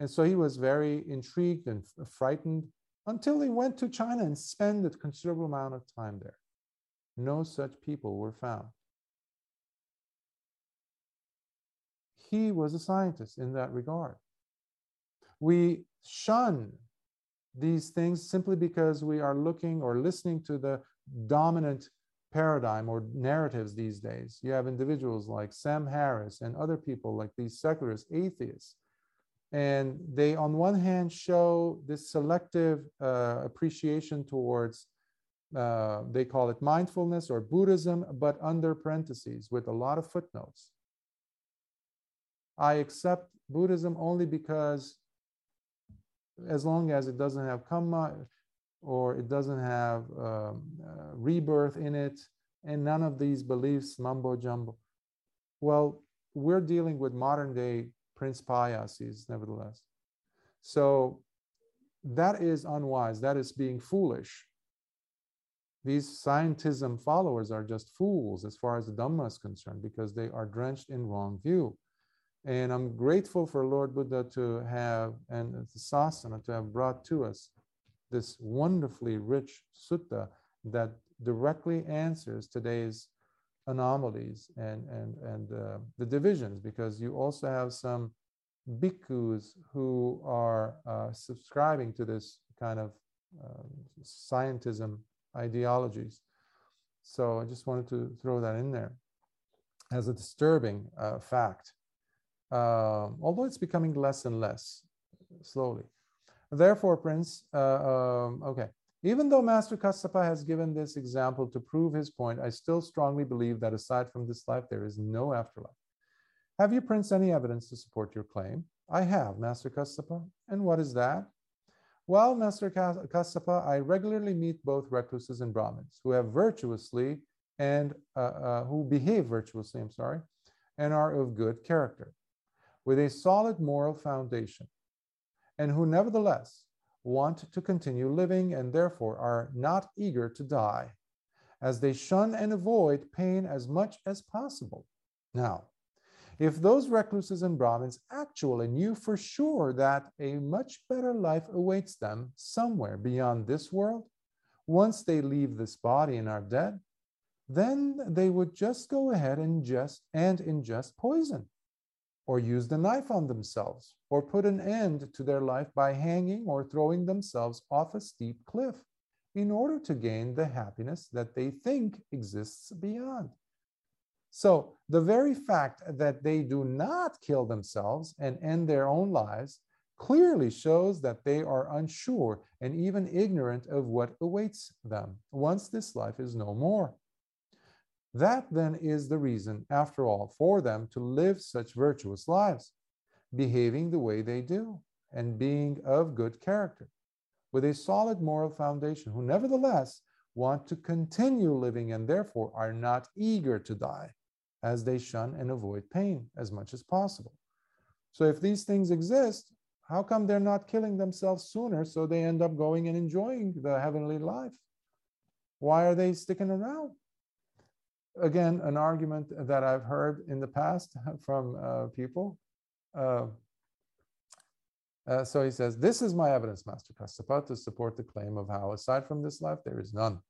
And so he was very intrigued and frightened until he went to China and spent a considerable amount of time there. No such people were found. He was a scientist in that regard. We shun these things simply because we are looking or listening to the dominant paradigm or narratives these days. You have individuals like Sam Harris and other people like these secularists, atheists. And they, on one hand, show this selective uh, appreciation towards, uh, they call it mindfulness or Buddhism, but under parentheses with a lot of footnotes. I accept Buddhism only because as long as it doesn't have karma or it doesn't have um, uh, rebirth in it and none of these beliefs mumbo jumbo. Well we're dealing with modern day prince payasis nevertheless. So that is unwise. That is being foolish. These scientism followers are just fools as far as the dhamma is concerned because they are drenched in wrong view and I'm grateful for Lord Buddha to have, and the Sasana to have brought to us this wonderfully rich sutta that directly answers today's anomalies and, and, and uh, the divisions, because you also have some bhikkhus who are uh, subscribing to this kind of uh, scientism ideologies. So I just wanted to throw that in there as a disturbing uh, fact uh, although it's becoming less and less slowly. Therefore, Prince, uh, um, okay, even though Master Kassapa has given this example to prove his point, I still strongly believe that aside from this life, there is no afterlife. Have you, Prince, any evidence to support your claim? I have, Master Kassapa. And what is that? Well, Master Kassapa, I regularly meet both recluses and Brahmins who have virtuously and uh, uh, who behave virtuously, I'm sorry, and are of good character, with a solid moral foundation, and who nevertheless want to continue living and therefore are not eager to die, as they shun and avoid pain as much as possible. Now, if those recluses and Brahmins actually knew for sure that a much better life awaits them somewhere beyond this world, once they leave this body and are dead, then they would just go ahead and just and ingest poison or use the knife on themselves or put an end to their life by hanging or throwing themselves off a steep cliff in order to gain the happiness that they think exists beyond. So, the very fact that they do not kill themselves and end their own lives clearly shows that they are unsure and even ignorant of what awaits them once this life is no more. That then is the reason, after all, for them to live such virtuous lives, behaving the way they do and being of good character, with a solid moral foundation, who nevertheless want to continue living and therefore are not eager to die, as they shun and avoid pain as much as possible. So, if these things exist, how come they're not killing themselves sooner so they end up going and enjoying the heavenly life? Why are they sticking around? Again, an argument that I've heard in the past from uh, people. Uh, uh, so he says, This is my evidence, Master Kassapa, to support the claim of how, aside from this life, there is none.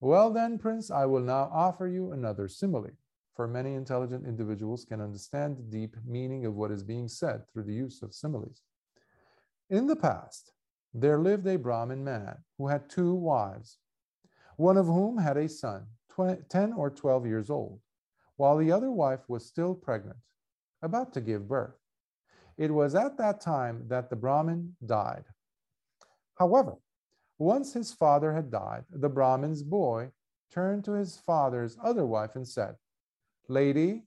Well, then, Prince, I will now offer you another simile, for many intelligent individuals can understand the deep meaning of what is being said through the use of similes. In the past, there lived a Brahmin man who had two wives, one of whom had a son 10 or 12 years old, while the other wife was still pregnant, about to give birth. It was at that time that the Brahmin died. However, once his father had died, the Brahmin's boy turned to his father's other wife and said, Lady,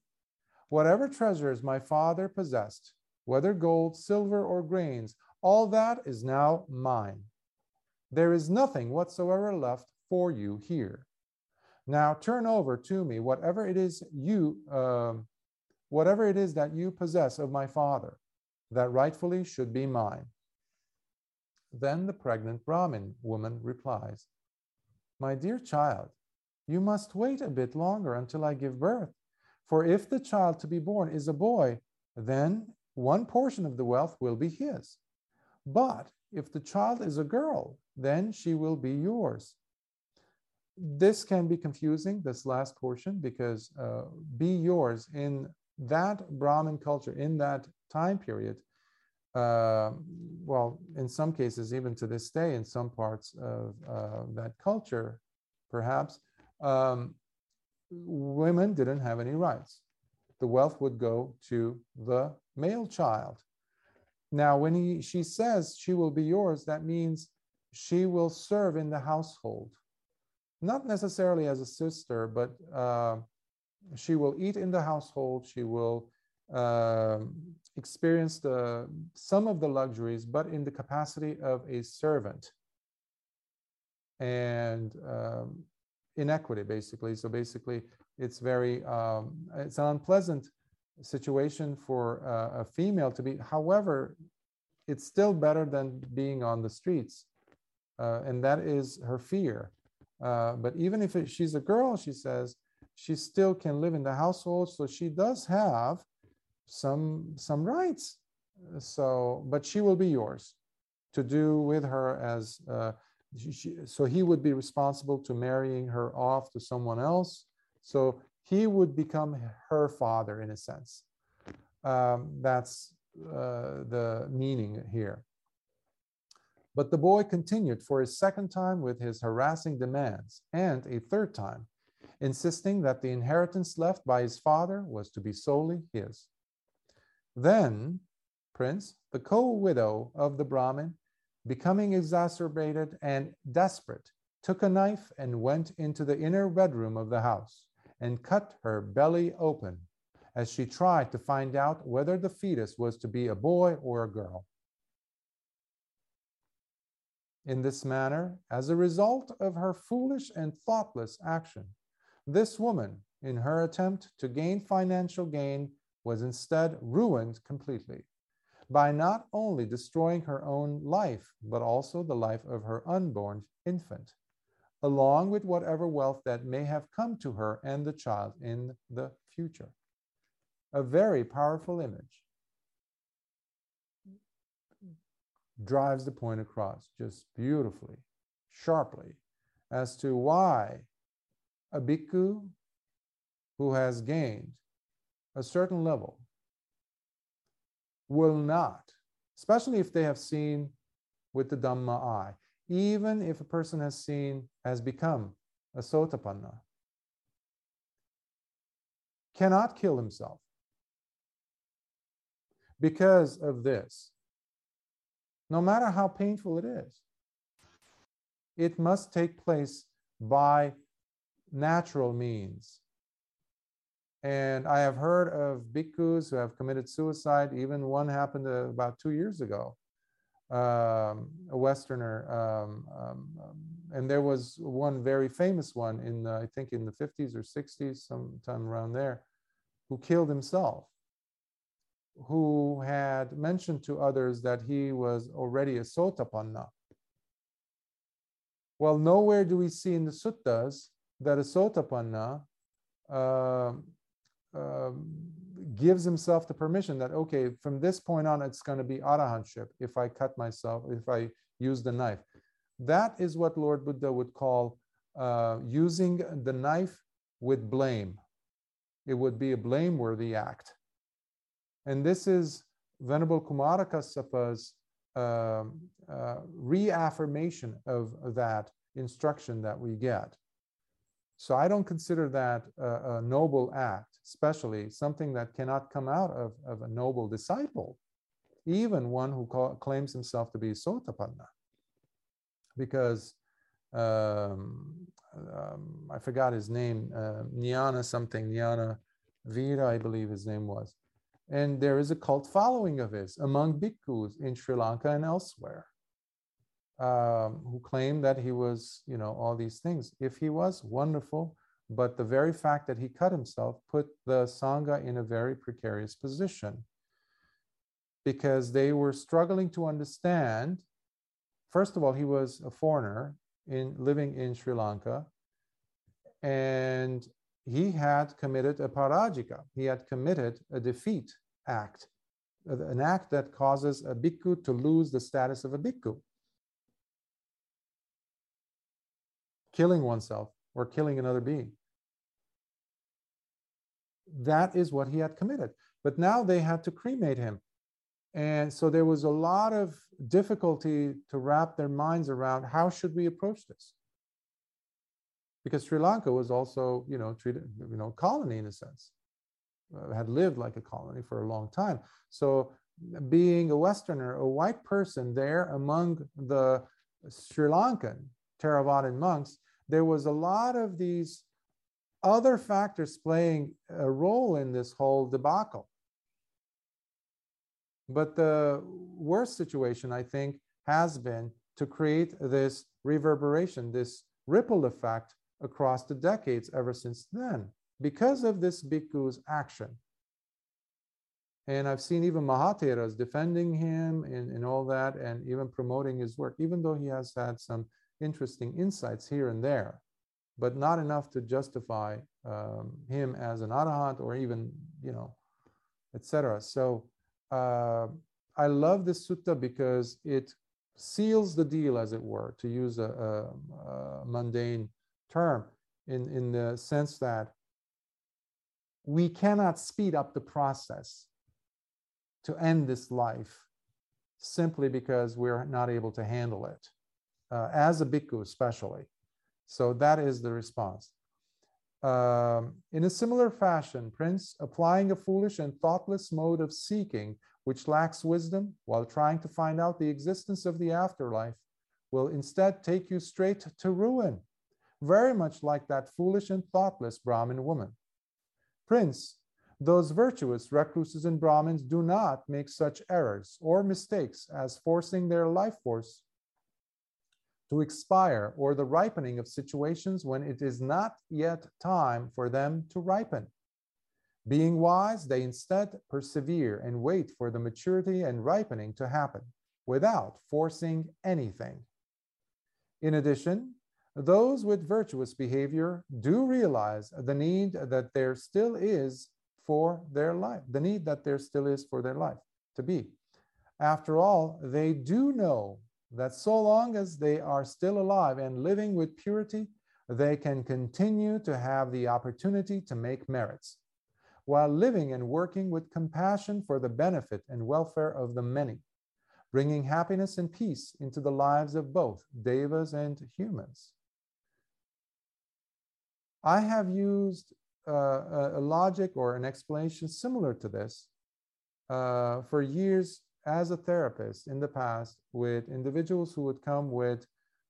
whatever treasures my father possessed, whether gold, silver, or grains, all that is now mine. There is nothing whatsoever left for you here. Now turn over to me whatever it is you, um, whatever it is that you possess of my father, that rightfully should be mine. Then the pregnant Brahmin woman replies, My dear child, you must wait a bit longer until I give birth. For if the child to be born is a boy, then one portion of the wealth will be his. But if the child is a girl, then she will be yours this can be confusing, this last portion, because uh, be yours in that Brahmin culture, in that time period, uh, well, in some cases, even to this day, in some parts of uh, that culture, perhaps, um, women didn't have any rights. The wealth would go to the male child. Now, when he, she says she will be yours, that means she will serve in the household not necessarily as a sister, but uh, she will eat in the household. She will uh, experience the some of the luxuries, but in the capacity of a servant and um, inequity, basically. So basically, it's very um, it's an unpleasant situation for uh, a female to be. However, it's still better than being on the streets, uh, and that is her fear uh, but even if it, she's a girl, she says, she still can live in the household. So she does have some some rights. So, but she will be yours to do with her as. Uh, she, so he would be responsible to marrying her off to someone else. So he would become her father in a sense. Um, that's uh, the meaning here. But the boy continued for a second time with his harassing demands, and a third time, insisting that the inheritance left by his father was to be solely his. Then, Prince, the co widow of the Brahmin, becoming exacerbated and desperate, took a knife and went into the inner bedroom of the house and cut her belly open as she tried to find out whether the fetus was to be a boy or a girl. In this manner, as a result of her foolish and thoughtless action, this woman, in her attempt to gain financial gain, was instead ruined completely by not only destroying her own life, but also the life of her unborn infant, along with whatever wealth that may have come to her and the child in the future. A very powerful image drives the point across just beautifully, sharply, as to why a bhikkhu who has gained a certain level will not, especially if they have seen with the Dhamma eye, even if a person has seen, has become a Sotapanna, cannot kill himself because of this, no matter how painful it is. It must take place by natural means. And I have heard of bhikkhus who have committed suicide. Even one happened about two years ago, um, a Westerner. Um, um, um, and there was one very famous one in, uh, I think, in the 50s or 60s, sometime around there, who killed himself, who had mentioned to others that he was already a sotapanna. Well, nowhere do we see in the suttas that a sotapanna uh, um, gives himself the permission that okay from this point on it's going to be arahantship if i cut myself if i use the knife. That is what lord buddha would call uh, using the knife with blame. It would be a blameworthy act and this is venerable kumara kassapa's uh, uh, reaffirmation of that instruction that we get so I don't consider that a, a noble act, especially something that cannot come out of, of a noble disciple, even one who call, claims himself to be Sotapanna. Because um, um, I forgot his name, uh, something, Jnana Vira, I believe his name was. And there is a cult following of his among bhikkhus in Sri Lanka and elsewhere um, who claim that he was, you know, all these things. If he was wonderful, but the very fact that he cut himself put the Sangha in a very precarious position because they were struggling to understand. First of all, he was a foreigner in living in Sri Lanka, and he had committed a parajika. He had committed a defeat act, uh, an act that causes a bhikkhu to lose the status of a bhikkhu. killing oneself or killing another being. That is what he had committed. But now they had to cremate him. And so there was a lot of difficulty to wrap their minds around how should we approach this? Because Sri Lanka was also, you know, treated, you know, colony in a sense, uh, had lived like a colony for a long time. So being a Westerner, a white person there among the Sri Lankan Theravadan monks, there was a lot of these other factors playing a role in this whole debacle. But the worst situation, I think, has been to create this reverberation, this ripple effect across the decades ever since then, because of this bhikkhu's action. And I've seen even Mahatheras defending him and, and all that, and even promoting his work, even though he has had some interesting insights here and there, but not enough to justify um, him as an arahant or even, you know, etc. So uh, I love this sutta because it seals the deal, as it were, to use a, a, a mundane term, in, in the sense that we cannot speed up the process to end this life simply because we're not able to handle it uh, as a bhikkhu especially. So that is the response. Um, in a similar fashion, Prince, applying a foolish and thoughtless mode of seeking, which lacks wisdom, while trying to find out the existence of the afterlife, will instead take you straight to ruin, very much like that foolish and thoughtless Brahmin woman. Prince, those virtuous recluses and Brahmins do not make such errors or mistakes as forcing their life force to expire or the ripening of situations when it is not yet time for them to ripen. Being wise, they instead persevere and wait for the maturity and ripening to happen without forcing anything. In addition, those with virtuous behavior do realize the need that there still is for their life, the need that there still is for their life to be. After all, they do know that so long as they are still alive and living with purity, they can continue to have the opportunity to make merits, while living and working with compassion for the benefit and welfare of the many, bringing happiness and peace into the lives of both devas and humans. I have used uh, a logic or an explanation similar to this uh, for years as a therapist in the past with individuals who would come with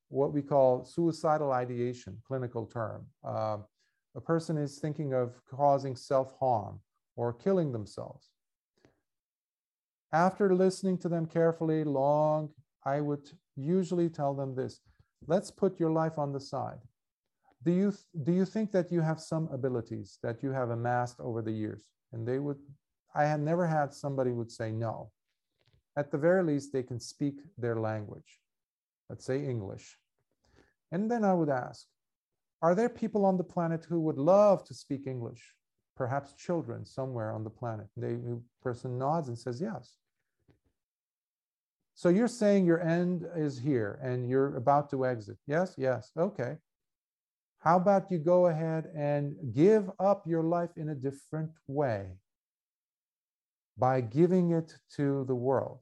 what we call suicidal ideation, clinical term. Uh, a person is thinking of causing self harm or killing themselves. After listening to them carefully, long, I would usually tell them this let's put your life on the side. Do you, do you think that you have some abilities that you have amassed over the years? And they would, I had never had somebody would say no at the very least, they can speak their language, let's say English. And then I would ask, are there people on the planet who would love to speak English? Perhaps children somewhere on the planet. The person nods and says yes. So you're saying your end is here and you're about to exit. Yes, yes. Okay. How about you go ahead and give up your life in a different way? by giving it to the world.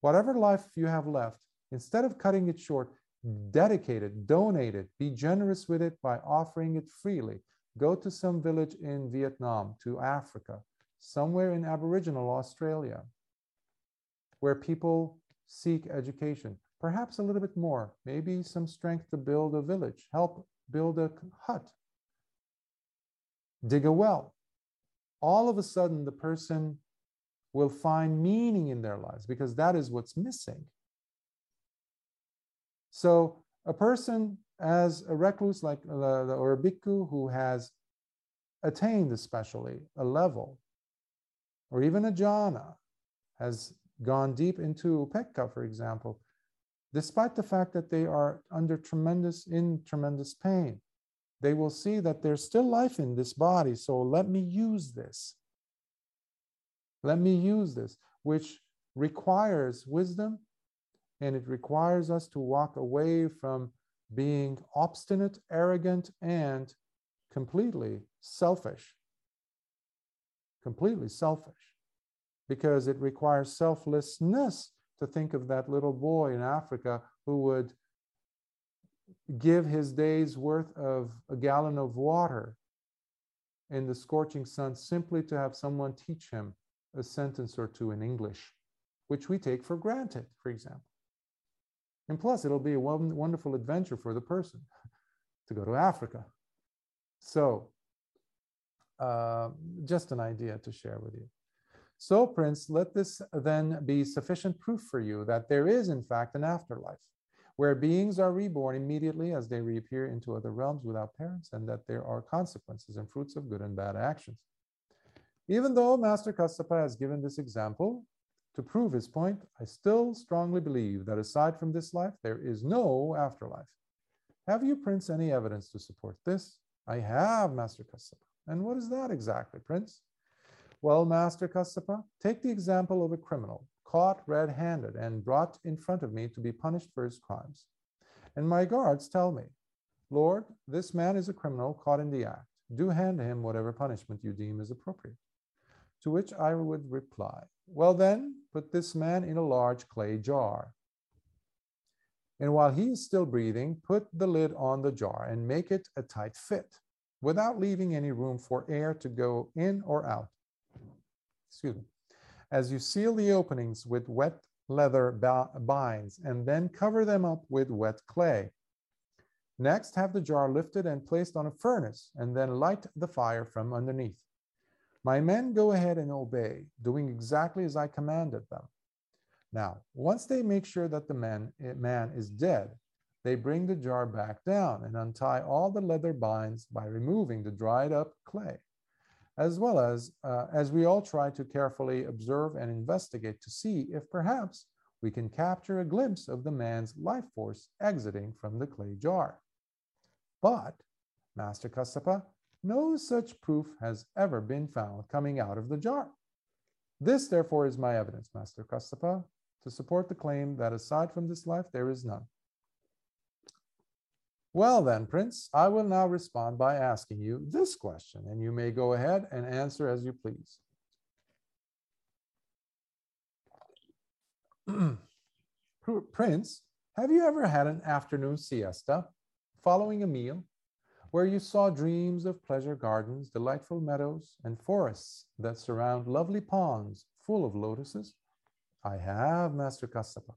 Whatever life you have left, instead of cutting it short, dedicate it, donate it, be generous with it by offering it freely. Go to some village in Vietnam, to Africa, somewhere in Aboriginal Australia, where people seek education, perhaps a little bit more, maybe some strength to build a village, help build a hut, dig a well, all of a sudden the person will find meaning in their lives because that is what's missing. So a person as a recluse like uh, or a bhikkhu who has attained especially a level or even a jhana has gone deep into upekkha for example despite the fact that they are under tremendous in tremendous pain they will see that there's still life in this body. So let me use this. Let me use this, which requires wisdom and it requires us to walk away from being obstinate, arrogant, and completely selfish. Completely selfish. Because it requires selflessness to think of that little boy in Africa who would give his day's worth of a gallon of water in the scorching sun simply to have someone teach him a sentence or two in English, which we take for granted, for example. And plus, it'll be a wonderful adventure for the person to go to Africa. So, uh, just an idea to share with you. So, Prince, let this then be sufficient proof for you that there is, in fact, an afterlife where beings are reborn immediately as they reappear into other realms without parents, and that there are consequences and fruits of good and bad actions. Even though Master Kassapa has given this example to prove his point, I still strongly believe that aside from this life, there is no afterlife. Have you, Prince, any evidence to support this? I have, Master Kassapa. And what is that exactly, Prince? Well, Master Kassapa, take the example of a criminal caught red handed and brought in front of me to be punished for his crimes. And my guards tell me, Lord, this man is a criminal caught in the act. Do hand him whatever punishment you deem is appropriate. To which I would reply, Well, then, put this man in a large clay jar. And while he is still breathing, put the lid on the jar and make it a tight fit without leaving any room for air to go in or out. Excuse me as you seal the openings with wet leather binds and then cover them up with wet clay. Next, have the jar lifted and placed on a furnace and then light the fire from underneath. My men go ahead and obey, doing exactly as I commanded them. Now, once they make sure that the man, eh, man is dead, they bring the jar back down and untie all the leather binds by removing the dried up clay, as well as uh, as we all try to carefully observe and investigate to see if perhaps we can capture a glimpse of the man's life force exiting from the clay jar. But, Master Kassapa, no such proof has ever been found coming out of the jar. This, therefore, is my evidence, Master Kassapa, to support the claim that aside from this life, there is none. Well, then, Prince, I will now respond by asking you this question, and you may go ahead and answer as you please. Prince, have you ever had an afternoon siesta following a meal where you saw dreams of pleasure gardens, delightful meadows, and forests that surround lovely ponds full of lotuses? I have, Master Kassapa.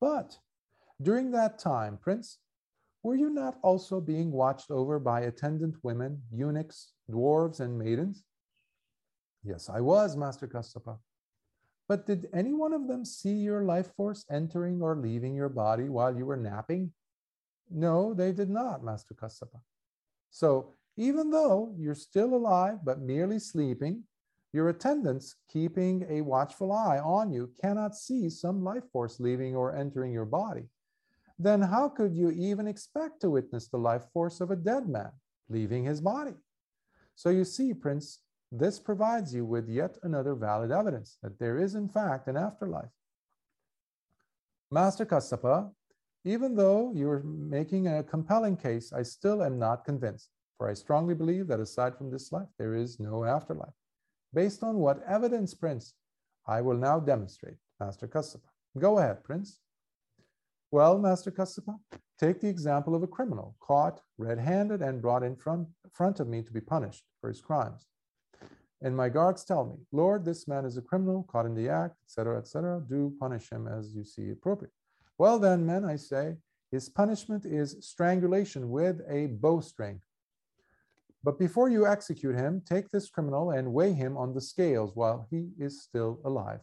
But during that time, Prince, were you not also being watched over by attendant women, eunuchs, dwarves, and maidens? Yes, I was, Master Kassapa. But did any one of them see your life force entering or leaving your body while you were napping? No, they did not, Master Kassapa. So even though you're still alive but merely sleeping, your attendants keeping a watchful eye on you cannot see some life force leaving or entering your body then how could you even expect to witness the life force of a dead man leaving his body? So you see, Prince, this provides you with yet another valid evidence that there is, in fact, an afterlife. Master Kassapa, even though you're making a compelling case, I still am not convinced, for I strongly believe that aside from this life, there is no afterlife. Based on what evidence, Prince? I will now demonstrate, Master Kassapa. Go ahead, Prince. Well, Master Kassapa, take the example of a criminal caught red-handed and brought in front, front of me to be punished for his crimes. And my guards tell me, Lord, this man is a criminal caught in the act, etc., etc. Do punish him as you see appropriate. Well, then, men, I say, his punishment is strangulation with a bowstring. But before you execute him, take this criminal and weigh him on the scales while he is still alive.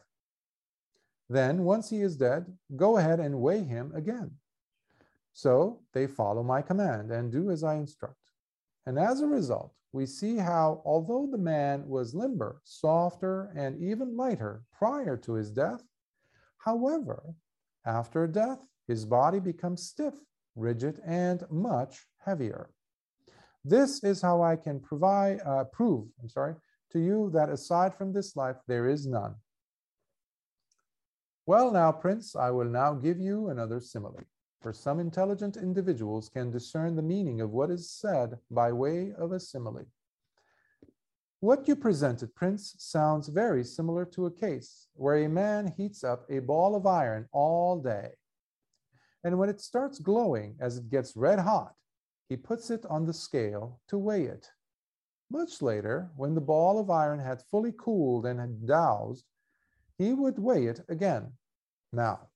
Then, once he is dead, go ahead and weigh him again. So they follow my command and do as I instruct. And as a result, we see how, although the man was limber, softer, and even lighter prior to his death, however, after death, his body becomes stiff, rigid, and much heavier. This is how I can provide, uh, prove, I'm sorry, to you that aside from this life, there is none. Well, now, Prince, I will now give you another simile, for some intelligent individuals can discern the meaning of what is said by way of a simile. What you presented, Prince, sounds very similar to a case where a man heats up a ball of iron all day. And when it starts glowing as it gets red hot, he puts it on the scale to weigh it. Much later, when the ball of iron had fully cooled and had doused, he would weigh it again. Now,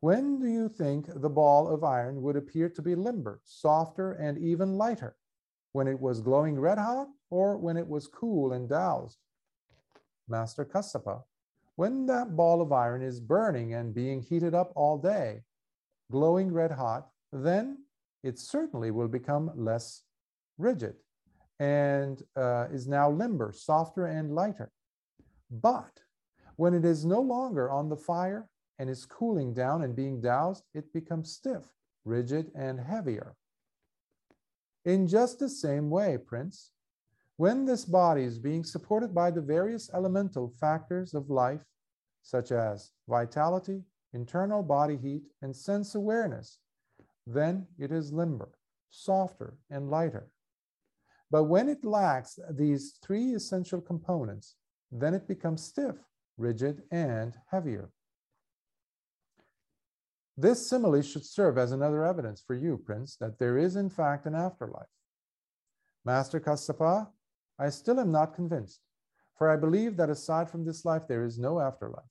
when do you think the ball of iron would appear to be limber, softer, and even lighter? When it was glowing red hot or when it was cool and doused? Master Kassapa, when that ball of iron is burning and being heated up all day, glowing red hot, then it certainly will become less rigid and uh, is now limber, softer, and lighter. But when it is no longer on the fire and is cooling down and being doused, it becomes stiff, rigid, and heavier. In just the same way, Prince, when this body is being supported by the various elemental factors of life, such as vitality, internal body heat, and sense awareness, then it is limber, softer, and lighter. But when it lacks these three essential components, then it becomes stiff, rigid, and heavier. This simile should serve as another evidence for you, Prince, that there is in fact an afterlife. Master Kassapa, I still am not convinced, for I believe that aside from this life, there is no afterlife.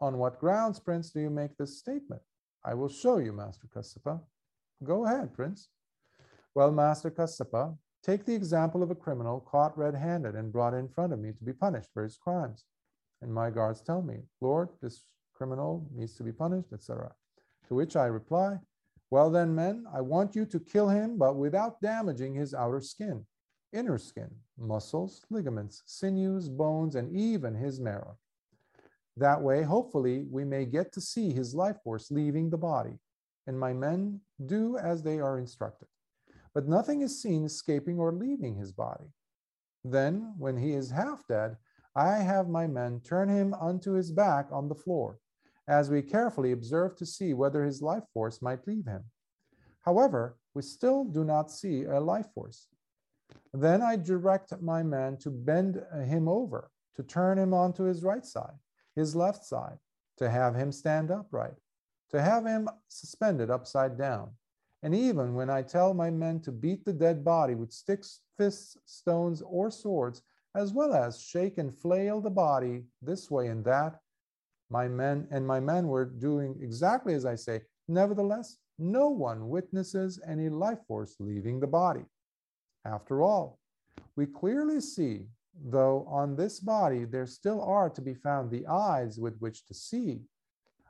On what grounds, Prince, do you make this statement? I will show you, Master Kassapa. Go ahead, Prince. Well, Master Kassapa, take the example of a criminal caught red-handed and brought in front of me to be punished for his crimes. And my guards tell me, Lord, this criminal needs to be punished, etc. To which I reply, well then, men, I want you to kill him, but without damaging his outer skin, inner skin, muscles, ligaments, sinews, bones, and even his marrow. That way, hopefully, we may get to see his life force leaving the body, and my men do as they are instructed. But nothing is seen escaping or leaving his body. Then, when he is half dead, I have my men turn him onto his back on the floor, as we carefully observe to see whether his life force might leave him. However, we still do not see a life force. Then I direct my men to bend him over, to turn him onto his right side, his left side, to have him stand upright, to have him suspended upside down. And even when I tell my men to beat the dead body with sticks, fists, stones, or swords, as well as shake and flail the body this way and that, my men and my men were doing exactly as I say. Nevertheless, no one witnesses any life force leaving the body. After all, we clearly see, though on this body there still are to be found the eyes with which to see,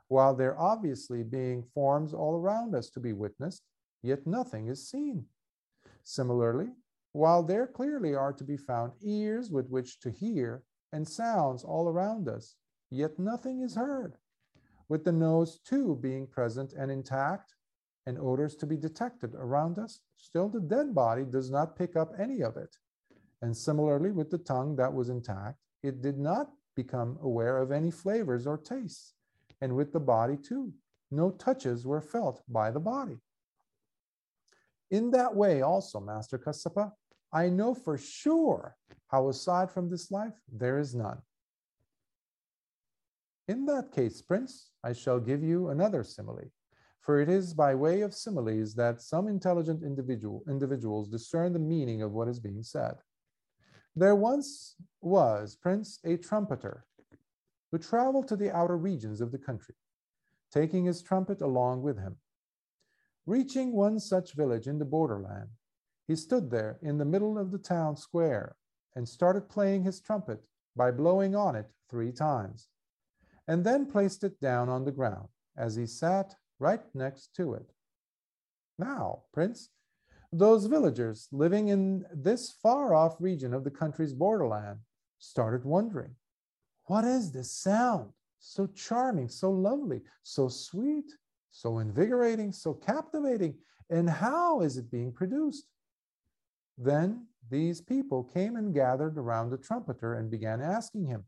while there obviously being forms all around us to be witnessed, yet nothing is seen. Similarly, while there clearly are to be found ears with which to hear and sounds all around us, yet nothing is heard. With the nose too being present and intact, and odors to be detected around us, still the dead body does not pick up any of it. And similarly, with the tongue that was intact, it did not become aware of any flavors or tastes. And with the body too, no touches were felt by the body. In that way, also, Master Kassapa, I know for sure how aside from this life, there is none. In that case, Prince, I shall give you another simile for it is by way of similes that some intelligent individual, individuals discern the meaning of what is being said. There once was, Prince, a trumpeter who traveled to the outer regions of the country, taking his trumpet along with him. Reaching one such village in the borderland, he stood there in the middle of the town square and started playing his trumpet by blowing on it three times, and then placed it down on the ground as he sat right next to it. Now, Prince, those villagers living in this far off region of the country's borderland started wondering what is this sound? So charming, so lovely, so sweet, so invigorating, so captivating, and how is it being produced? Then these people came and gathered around the trumpeter and began asking him,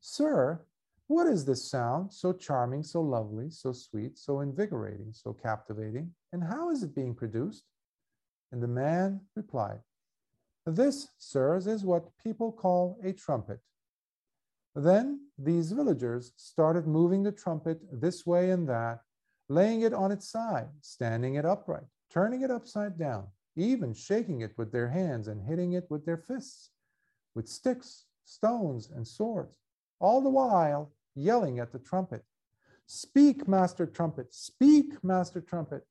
Sir, what is this sound, so charming, so lovely, so sweet, so invigorating, so captivating, and how is it being produced? And the man replied, This, sirs, is what people call a trumpet. Then these villagers started moving the trumpet this way and that, laying it on its side, standing it upright, turning it upside down, even shaking it with their hands and hitting it with their fists, with sticks, stones, and swords, all the while yelling at the trumpet, Speak, master trumpet, speak, master trumpet.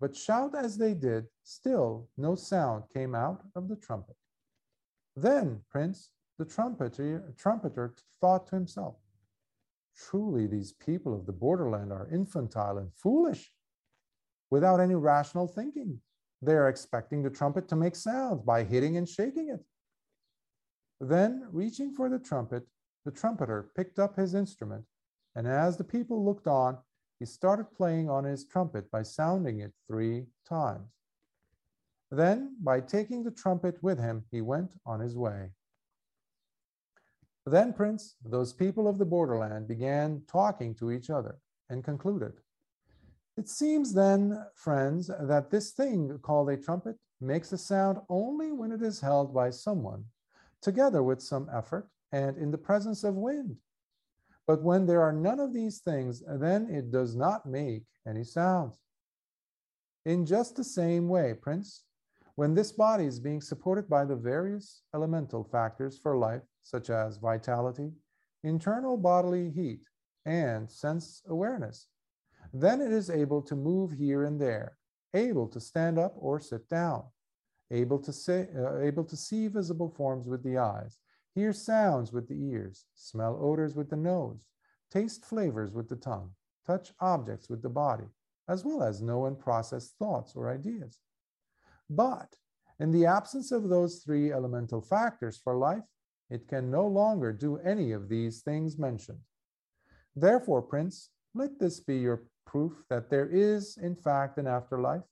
But shout as they did, still no sound came out of the trumpet. Then, Prince, the trumpeter, trumpeter thought to himself, Truly, these people of the borderland are infantile and foolish, without any rational thinking. They are expecting the trumpet to make sounds by hitting and shaking it. Then, reaching for the trumpet, the trumpeter picked up his instrument, and as the people looked on, he started playing on his trumpet by sounding it three times. Then, by taking the trumpet with him, he went on his way. Then, Prince, those people of the borderland began talking to each other and concluded It seems then, friends, that this thing called a trumpet makes a sound only when it is held by someone, together with some effort and in the presence of wind. But when there are none of these things, then it does not make any sounds. In just the same way, Prince, when this body is being supported by the various elemental factors for life, such as vitality, internal bodily heat, and sense awareness, then it is able to move here and there, able to stand up or sit down, able to, say, uh, able to see visible forms with the eyes, hear sounds with the ears, smell odors with the nose, taste flavors with the tongue, touch objects with the body, as well as know and process thoughts or ideas. But in the absence of those three elemental factors for life, it can no longer do any of these things mentioned. Therefore, Prince, let this be your proof that there is, in fact, an afterlife.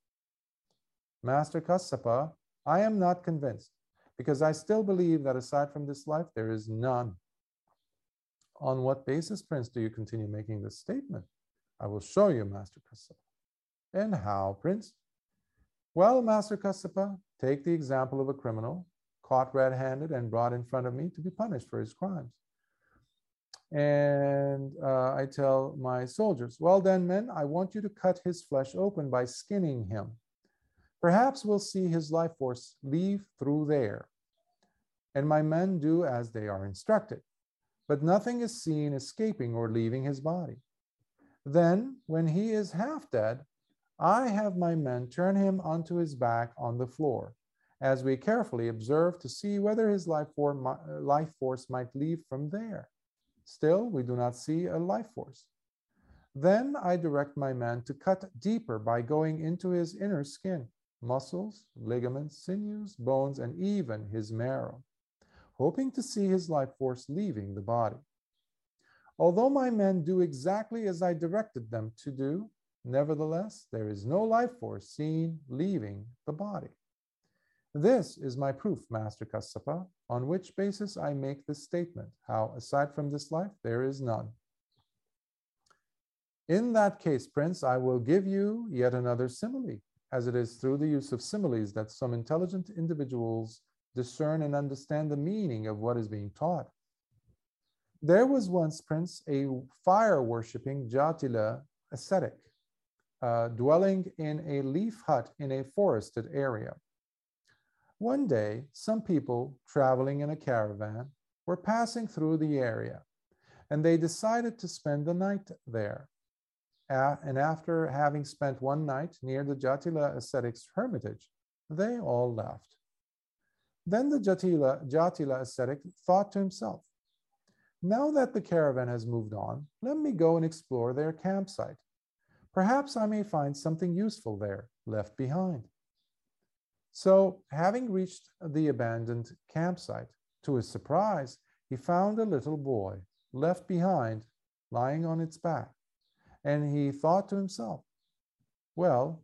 Master Kassapa, I am not convinced because I still believe that aside from this life, there is none. On what basis, Prince, do you continue making this statement? I will show you, Master Kassapa. And how, Prince? Well, Master Kassapa, take the example of a criminal caught red handed and brought in front of me to be punished for his crimes. And uh, I tell my soldiers, Well, then, men, I want you to cut his flesh open by skinning him. Perhaps we'll see his life force leave through there. And my men do as they are instructed, but nothing is seen escaping or leaving his body. Then, when he is half dead, I have my men turn him onto his back on the floor, as we carefully observe to see whether his life, life force might leave from there. Still, we do not see a life force. Then I direct my man to cut deeper by going into his inner skin, muscles, ligaments, sinews, bones, and even his marrow, hoping to see his life force leaving the body. Although my men do exactly as I directed them to do, Nevertheless, there is no life force seen leaving the body. This is my proof, Master Kassapa, on which basis I make this statement, how aside from this life, there is none. In that case, Prince, I will give you yet another simile, as it is through the use of similes that some intelligent individuals discern and understand the meaning of what is being taught. There was once, Prince, a fire worshipping Jatila ascetic uh, dwelling in a leaf hut in a forested area. One day, some people traveling in a caravan were passing through the area, and they decided to spend the night there. And after having spent one night near the Jatila ascetic's hermitage, they all left. Then the Jatila, Jatila ascetic thought to himself, now that the caravan has moved on, let me go and explore their campsite Perhaps I may find something useful there left behind. So, having reached the abandoned campsite, to his surprise, he found a little boy left behind, lying on its back. And he thought to himself, Well,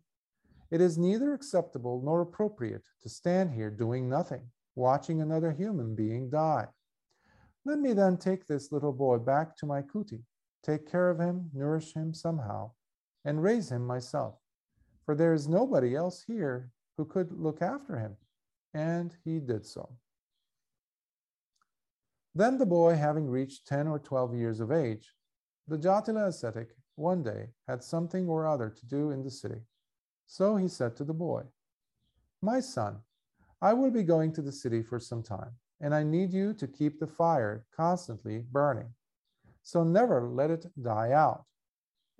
it is neither acceptable nor appropriate to stand here doing nothing, watching another human being die. Let me then take this little boy back to my kuti, take care of him, nourish him somehow, and raise him myself, for there is nobody else here who could look after him. And he did so. Then the boy, having reached 10 or 12 years of age, the Jatila ascetic one day had something or other to do in the city. So he said to the boy, My son, I will be going to the city for some time, and I need you to keep the fire constantly burning. So never let it die out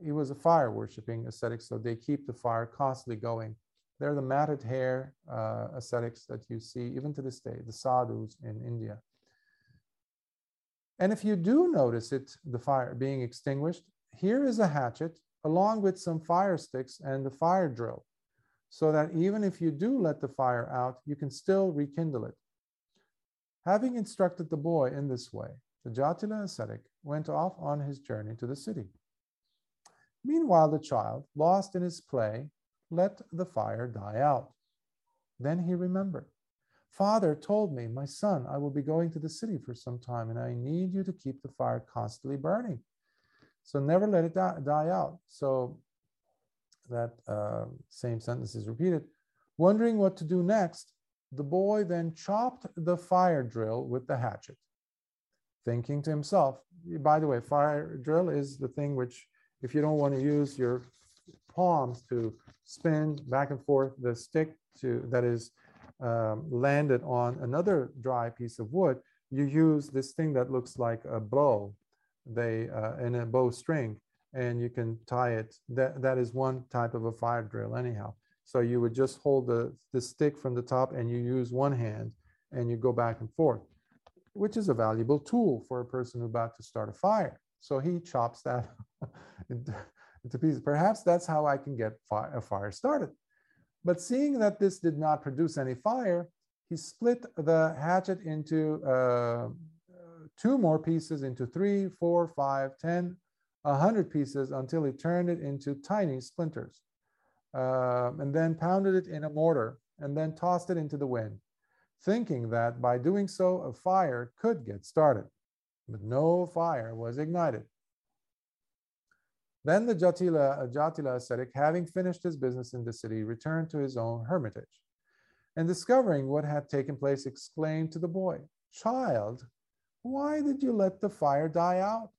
he was a fire worshipping ascetic, so they keep the fire constantly going. They're the matted hair uh, ascetics that you see even to this day, the sadhus in India. And if you do notice it, the fire being extinguished, here is a hatchet along with some fire sticks and the fire drill, so that even if you do let the fire out, you can still rekindle it. Having instructed the boy in this way, the Jatila ascetic went off on his journey to the city. Meanwhile, the child, lost in his play, let the fire die out. Then he remembered. Father told me, My son, I will be going to the city for some time, and I need you to keep the fire constantly burning. So never let it die, out. So that uh, same sentence is repeated. Wondering what to do next, the boy then chopped the fire drill with the hatchet, thinking to himself, by the way, fire drill is the thing which if you don't want to use your palms to spin back and forth the stick to that is um, landed on another dry piece of wood, you use this thing that looks like a bow, they uh, in a bow string, and you can tie it. That that is one type of a fire drill, anyhow. So you would just hold the the stick from the top, and you use one hand, and you go back and forth, which is a valuable tool for a person about to start a fire. So he chops that into pieces. Perhaps that's how I can get fire, a fire started. But seeing that this did not produce any fire, he split the hatchet into uh, two more pieces, into three, four, five, ten, a hundred pieces until he turned it into tiny splinters. Uh, and then pounded it in a mortar and then tossed it into the wind, thinking that by doing so, a fire could get started. But no fire was ignited. Then the Jatila, Jatila ascetic, having finished his business in the city, returned to his own hermitage. And discovering what had taken place, exclaimed to the boy, Child, why did you let the fire die out?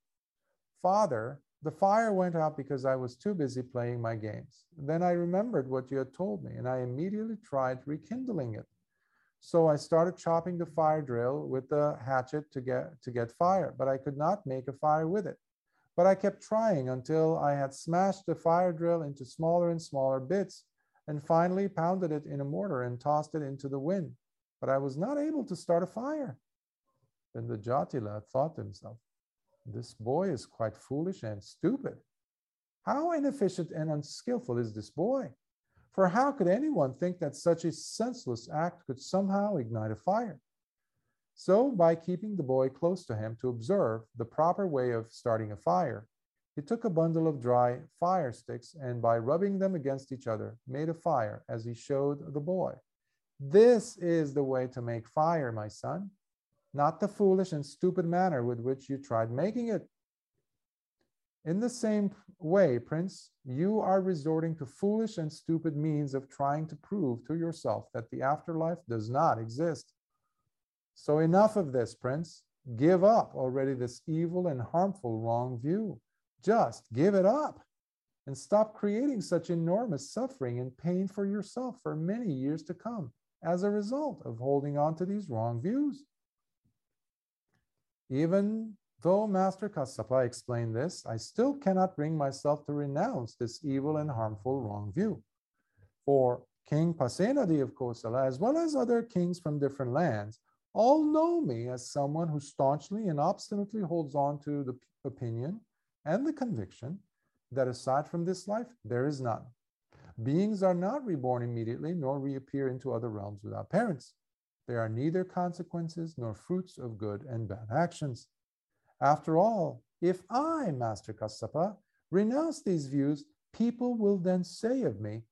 Father, the fire went out because I was too busy playing my games. Then I remembered what you had told me, and I immediately tried rekindling it. So I started chopping the fire drill with the hatchet to get, to get fire, but I could not make a fire with it. But I kept trying until I had smashed the fire drill into smaller and smaller bits and finally pounded it in a mortar and tossed it into the wind. But I was not able to start a fire. Then the Jatila thought to himself, This boy is quite foolish and stupid. How inefficient and unskillful is this boy? For how could anyone think that such a senseless act could somehow ignite a fire? So, by keeping the boy close to him to observe the proper way of starting a fire, he took a bundle of dry fire sticks and, by rubbing them against each other, made a fire as he showed the boy. This is the way to make fire, my son, not the foolish and stupid manner with which you tried making it. In the same way, Prince, you are resorting to foolish and stupid means of trying to prove to yourself that the afterlife does not exist. So enough of this, Prince. Give up already this evil and harmful wrong view. Just give it up and stop creating such enormous suffering and pain for yourself for many years to come as a result of holding on to these wrong views. Even though Master Kassapa explained this, I still cannot bring myself to renounce this evil and harmful wrong view. For King Pasenadi of Kosala, as well as other kings from different lands, all know me as someone who staunchly and obstinately holds on to the opinion and the conviction that aside from this life, there is none. Beings are not reborn immediately nor reappear into other realms without parents. There are neither consequences nor fruits of good and bad actions. After all, if I, Master Kassapa, renounce these views, people will then say of me,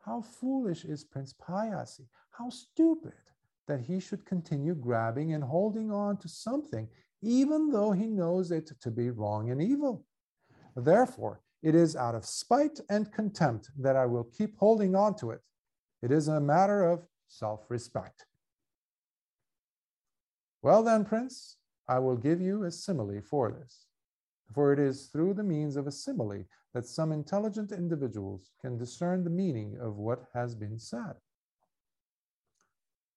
How foolish is Prince Payasi! How stupid! That he should continue grabbing and holding on to something, even though he knows it to be wrong and evil. Therefore, it is out of spite and contempt that I will keep holding on to it. It is a matter of self respect. Well, then, Prince, I will give you a simile for this. For it is through the means of a simile that some intelligent individuals can discern the meaning of what has been said.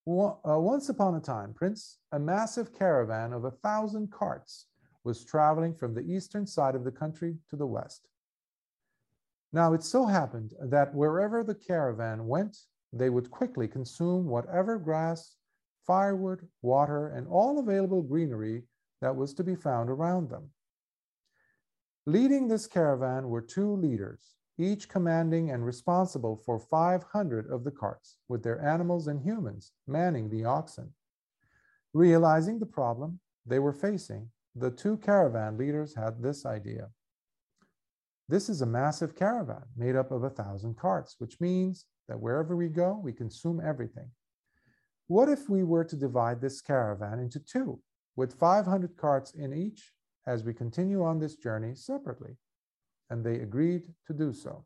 Uh, once upon a time, Prince, a massive caravan of a thousand carts was traveling from the eastern side of the country to the west. Now, it so happened that wherever the caravan went, they would quickly consume whatever grass, firewood, water, and all available greenery that was to be found around them. Leading this caravan were two leaders, each commanding and responsible for 500 of the carts, with their animals and humans manning the oxen. Realizing the problem they were facing, the two caravan leaders had this idea. This is a massive caravan made up of a thousand carts, which means that wherever we go, we consume everything. What if we were to divide this caravan into two, with 500 carts in each, as we continue on this journey separately? And they agreed to do so.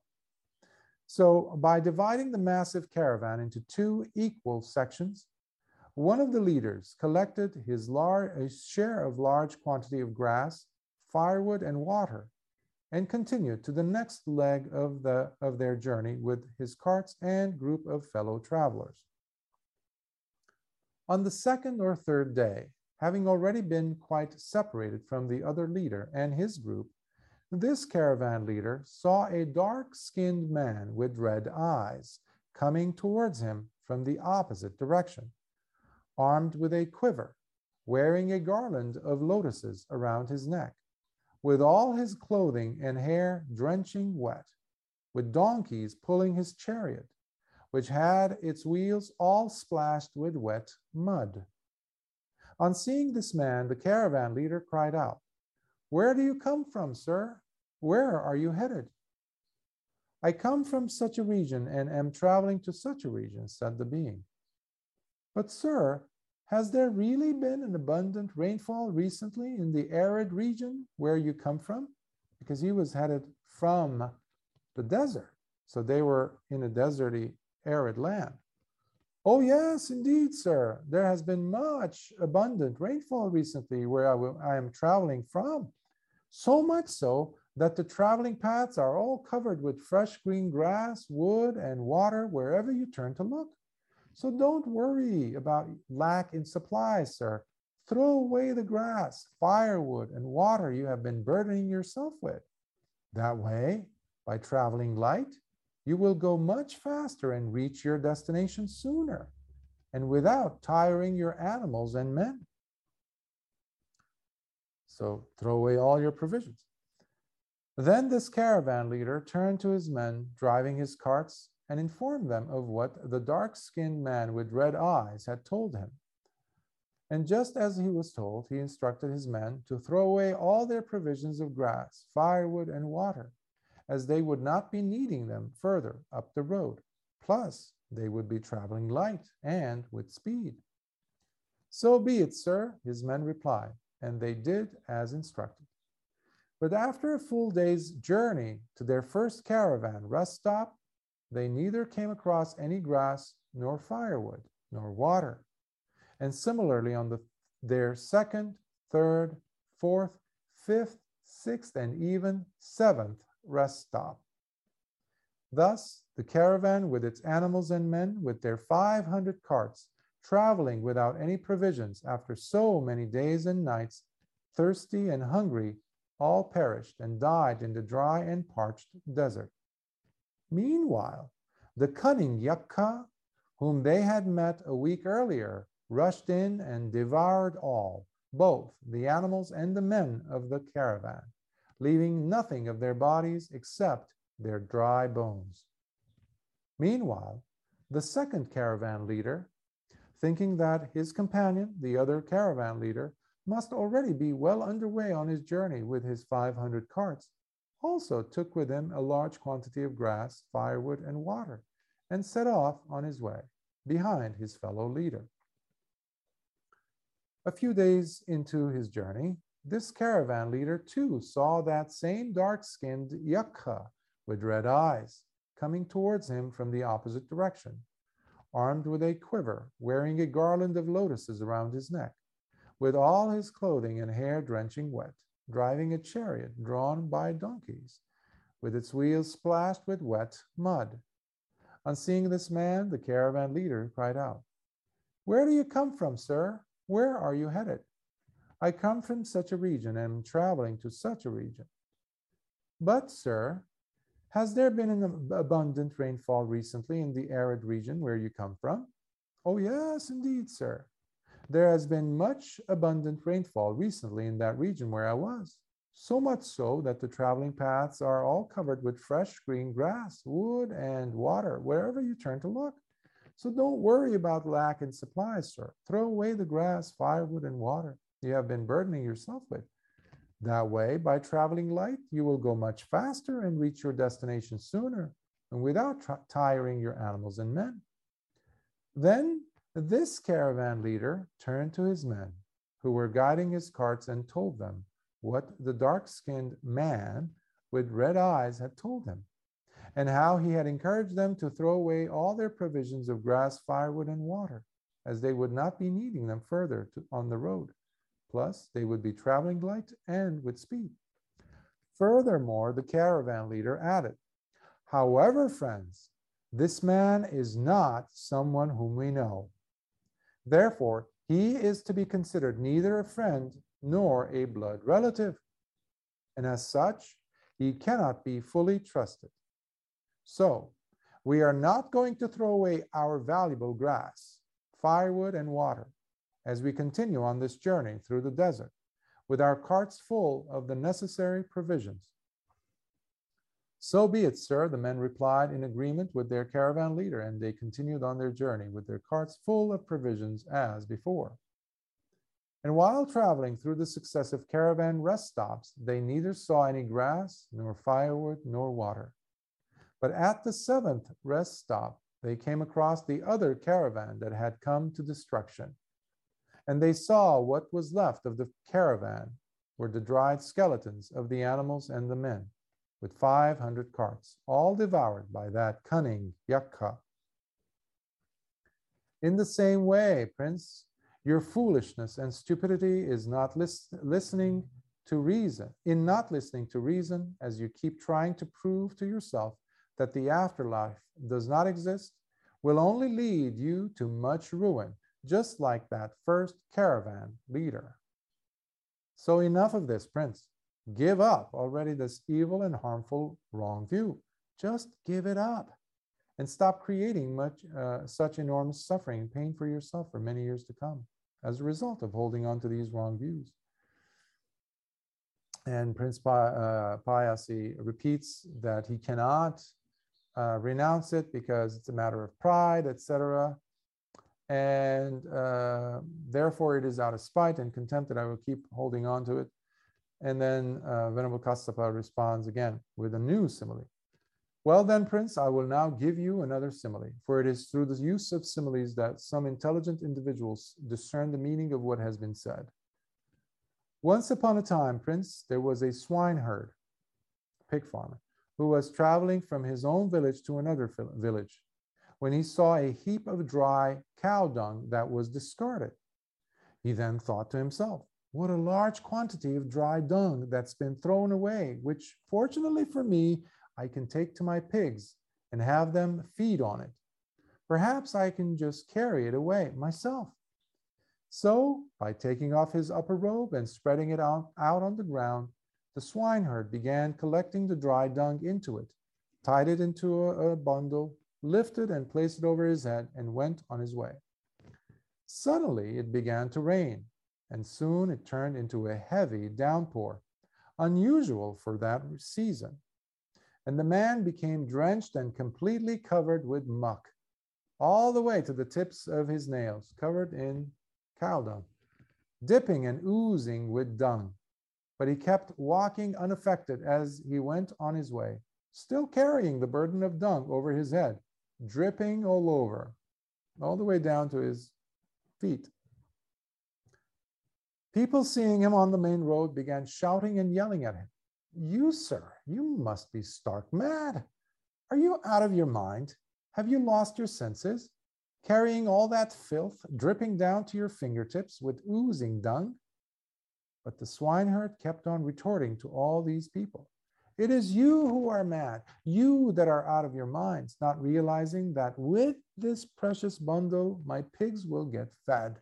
So, by dividing the massive caravan into two equal sections, one of the leaders collected his large, share of large quantity of grass, firewood, and water, and continued to the next leg of, the, of their journey with his carts and group of fellow travelers. On the second or third day, having already been quite separated from the other leader and his group, this caravan leader saw a dark skinned man with red eyes coming towards him from the opposite direction, armed with a quiver, wearing a garland of lotuses around his neck, with all his clothing and hair drenching wet, with donkeys pulling his chariot, which had its wheels all splashed with wet mud. On seeing this man, the caravan leader cried out, Where do you come from, sir? Where are you headed? I come from such a region and am traveling to such a region, said the being. But, sir, has there really been an abundant rainfall recently in the arid region where you come from? Because he was headed from the desert. So they were in a deserty, arid land. Oh, yes, indeed, sir. There has been much abundant rainfall recently where I, I am traveling from. So much so that the traveling paths are all covered with fresh green grass, wood, and water wherever you turn to look. So don't worry about lack in supplies, sir. Throw away the grass, firewood, and water you have been burdening yourself with. That way, by traveling light, you will go much faster and reach your destination sooner and without tiring your animals and men. So throw away all your provisions. Then this caravan leader turned to his men driving his carts and informed them of what the dark skinned man with red eyes had told him. And just as he was told, he instructed his men to throw away all their provisions of grass, firewood, and water, as they would not be needing them further up the road. Plus, they would be traveling light and with speed. So be it, sir, his men replied, and they did as instructed. But after a full day's journey to their first caravan rest stop, they neither came across any grass nor firewood nor water. And similarly, on the, their second, third, fourth, fifth, sixth, and even seventh rest stop. Thus, the caravan with its animals and men, with their 500 carts, traveling without any provisions after so many days and nights, thirsty and hungry, all perished and died in the dry and parched desert. Meanwhile, the cunning Yakkha, whom they had met a week earlier, rushed in and devoured all, both the animals and the men of the caravan, leaving nothing of their bodies except their dry bones. Meanwhile, the second caravan leader, thinking that his companion, the other caravan leader, must already be well underway on his journey with his 500 carts, also took with him a large quantity of grass, firewood, and water, and set off on his way behind his fellow leader. A few days into his journey, this caravan leader too saw that same dark skinned Yakkha with red eyes coming towards him from the opposite direction, armed with a quiver, wearing a garland of lotuses around his neck, with all his clothing and hair drenching wet driving a chariot drawn by donkeys, with its wheels splashed with wet mud. On seeing this man, the caravan leader cried out, Where do you come from, sir? Where are you headed? I come from such a region and am traveling to such a region. But, sir, has there been an abundant rainfall recently in the arid region where you come from? Oh, yes, indeed, sir. There has been much abundant rainfall recently in that region where I was. So much so that the traveling paths are all covered with fresh green grass, wood, and water wherever you turn to look. So don't worry about lack in supplies, sir. Throw away the grass, firewood, and water you have been burdening yourself with. That way, by traveling light, you will go much faster and reach your destination sooner and without tiring your animals and men. Then this caravan leader turned to his men who were guiding his carts and told them what the dark skinned man with red eyes had told him, and how he had encouraged them to throw away all their provisions of grass, firewood, and water, as they would not be needing them further to, on the road. Plus, they would be traveling light and with speed. Furthermore, the caravan leader added, However, friends, this man is not someone whom we know Therefore, he is to be considered neither a friend nor a blood relative. And as such, he cannot be fully trusted. So, we are not going to throw away our valuable grass, firewood, and water as we continue on this journey through the desert. with our carts full of the necessary provisions. So be it, sir, the men replied in agreement with their caravan leader, and they continued on their journey with their carts full of provisions as before. And while traveling through the successive caravan rest stops, they neither saw any grass, nor firewood, nor water. But at the seventh rest stop, they came across the other caravan that had come to destruction. And they saw what was left of the caravan were the dried skeletons of the animals and the men, with 500 carts, all devoured by that cunning Yakkha. In the same way, Prince, your foolishness and stupidity is not lis- listening to reason, in not listening to reason, as you keep trying to prove to yourself that the afterlife does not exist, will only lead you to much ruin, just like that first caravan leader. So, enough of this, Prince. Give up already this evil and harmful wrong view. Just give it up and stop creating much uh, such enormous suffering and pain for yourself for many years to come as a result of holding on to these wrong views. And Prince uh, Payasi repeats that he cannot uh, renounce it because it's a matter of pride, etc. And uh, therefore, it is out of spite and contempt that I will keep holding on to it. And then uh, Venerable Kassapa responds again with a new simile. Well, then, Prince, I will now give you another simile, for it is through the use of similes that some intelligent individuals discern the meaning of what has been said. Once upon a time, Prince, there was a swineherd, pig farmer, who was traveling from his own village to another village when he saw a heap of dry cow dung that was discarded. He then thought to himself, what a large quantity of dry dung that's been thrown away, which fortunately for me I can take to my pigs and have them feed on it. Perhaps I can just carry it away myself. So, by taking off his upper robe and spreading it out, out on the ground, the swineherd began collecting the dry dung into it, tied it into a, a bundle, lifted and placed it over his head, and went on his way. Suddenly, it began to rain, and soon it turned into a heavy downpour, unusual for that season and the man became drenched and completely covered with muck, all the way to the tips of his nails, covered in cow dung, dipping and oozing with dung. But he kept walking unaffected as he went on his way, still carrying the burden of dung over his head, dripping all over, all the way down to his feet. People seeing him on the main road began shouting and yelling at him. You, sir, you must be stark mad. Are you out of your mind? Have you lost your senses? Carrying all that filth dripping down to your fingertips with oozing dung? But the swineherd kept on retorting to all these people. It is you who are mad, you that are out of your minds, not realizing that with this precious bundle, my pigs will get fed.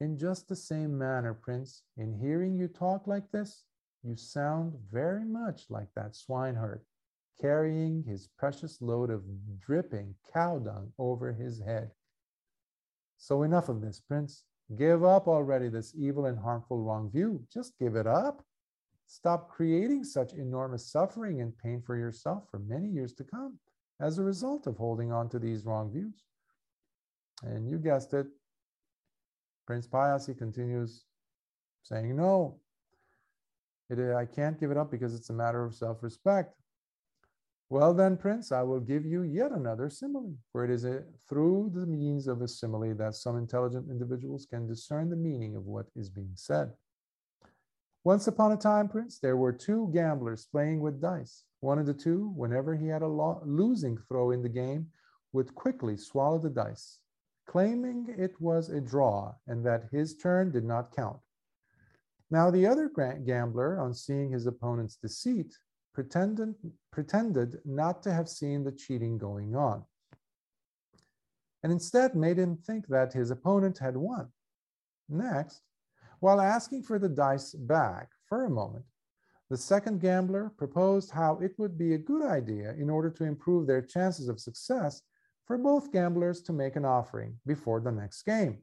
In just the same manner, Prince, in hearing you talk like this, you sound very much like that swineherd carrying his precious load of dripping cow dung over his head. So, enough of this, Prince. Give up already this evil and harmful wrong view. Just give it up. Stop creating such enormous suffering and pain for yourself for many years to come as a result of holding on to these wrong views. And you guessed it, Prince Payasi continues saying, No, it, I can't give it up because it's a matter of self respect. Well, then, Prince, I will give you yet another simile, for it is a, through the means of a simile that some intelligent individuals can discern the meaning of what is being said. Once upon a time, Prince, there were two gamblers playing with dice. One of the two, whenever he had a lo- losing throw in the game, would quickly swallow the dice, claiming it was a draw and that his turn did not count. Now, the other gambler, on seeing his opponent's deceit, pretended, pretended not to have seen the cheating going on, and instead made him think that his opponent had won. Next, while asking for the dice back for a moment, the second gambler proposed how it would be a good idea in order to improve their chances of success for both gamblers to make an offering before the next game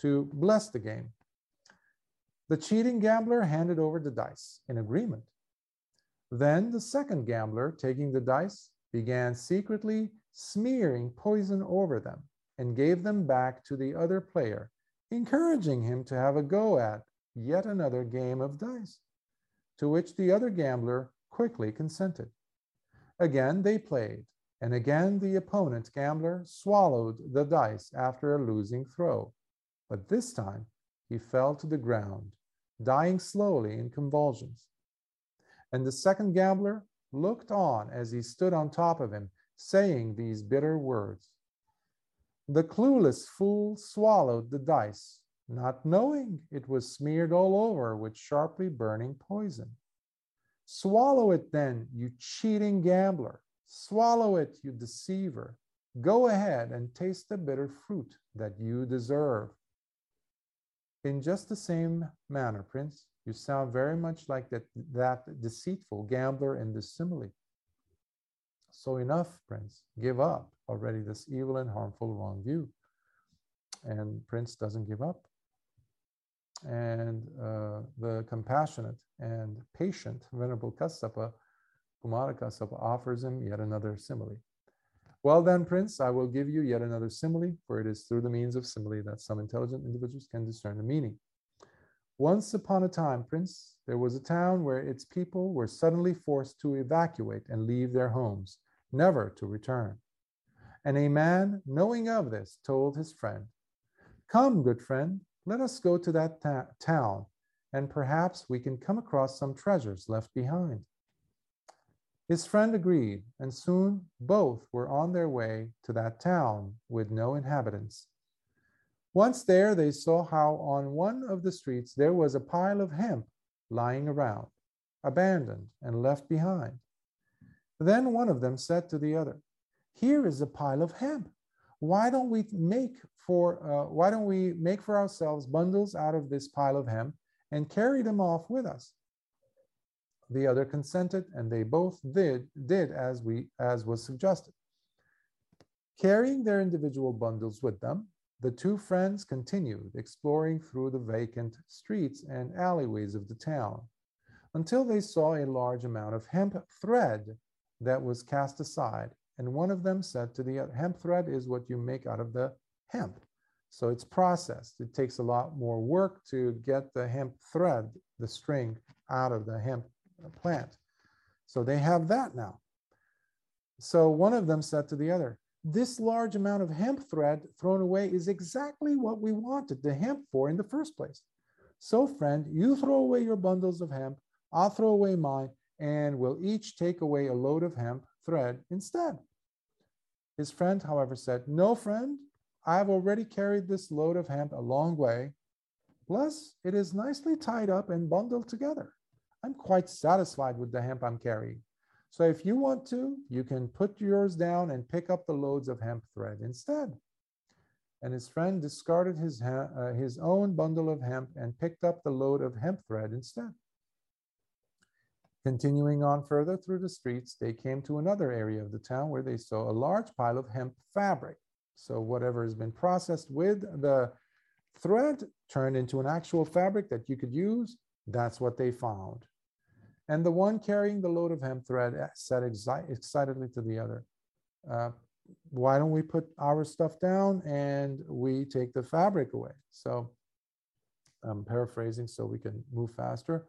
to bless the game The cheating gambler handed over the dice in agreement. Then the second gambler, taking the dice, began secretly smearing poison over them and gave them back to the other player, encouraging him to have a go at yet another game of dice, to which the other gambler quickly consented. Again they played, and again the opponent gambler swallowed the dice after a losing throw. But this time he fell to the ground, dying slowly in convulsions. And the second gambler looked on as he stood on top of him, saying these bitter words The clueless fool swallowed the dice, not knowing it was smeared all over with sharply burning poison. Swallow it then, you cheating gambler. Swallow it, you deceiver. Go ahead and taste the bitter fruit that you deserve. In just the same manner, Prince, you sound very much like that, that deceitful gambler in this simile. So enough, Prince, give up already this evil and harmful wrong view. And Prince doesn't give up. And uh, the compassionate and patient Venerable Kassapa, Kumara Kassapa, offers him yet another simile. Well then, Prince, I will give you yet another simile, for it is through the means of simile that some intelligent individuals can discern the meaning. Once upon a time, Prince, there was a town where its people were suddenly forced to evacuate and leave their homes, never to return. And a man, knowing of this, told his friend, Come, good friend, let us go to that ta- town, and perhaps we can come across some treasures left behind. His friend agreed, and soon both were on their way to that town with no inhabitants. Once there, they saw how on one of the streets there was a pile of hemp lying around, abandoned and left behind. Then one of them said to the other, Here is a pile of hemp. Why don't we make for uh, why don't we make for ourselves bundles out of this pile of hemp and carry them off with us? The other consented, and they both did, did as, we, as was suggested. Carrying their individual bundles with them, the two friends continued exploring through the vacant streets and alleyways of the town until they saw a large amount of hemp thread that was cast aside. And one of them said to the other, hemp thread is what you make out of the hemp. So it's processed. It takes a lot more work to get the hemp thread, the string, out of the hemp plant. So they have that now. So one of them said to the other, This large amount of hemp thread thrown away is exactly what we wanted the hemp for in the first place. So, friend, you throw away your bundles of hemp, I'll throw away mine, and we'll each take away a load of hemp thread instead. His friend, however, said, No, friend, I've already carried this load of hemp a long way. Plus, it is nicely tied up and bundled together. I'm quite satisfied with the hemp I'm carrying. So if you want to, you can put yours down and pick up the loads of hemp thread instead. And his friend discarded his, uh, his own bundle of hemp and picked up the load of hemp thread instead. Continuing on further through the streets, they came to another area of the town where they saw a large pile of hemp fabric. So whatever has been processed with the thread turned into an actual fabric that you could use, that's what they found. And the one carrying the load of hemp thread said excitedly to the other, uh, why don't we put our stuff down and we take the fabric away? So I'm paraphrasing so we can move faster.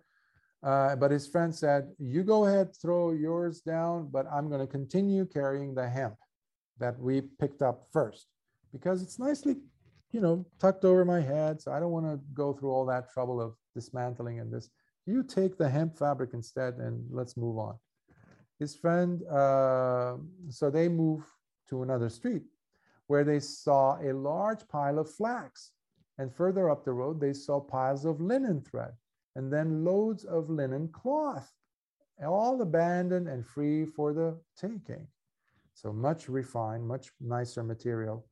Uh, but his friend said, you go ahead, throw yours down, but I'm going to continue carrying the hemp that we picked up first because it's nicely, you know, tucked over my head. So I don't want to go through all that trouble of dismantling and this you take the hemp fabric instead and let's move on. His friend, uh, so they move to another street where they saw a large pile of flax. And further up the road, they saw piles of linen thread and then loads of linen cloth, all abandoned and free for the taking. So much refined, much nicer material.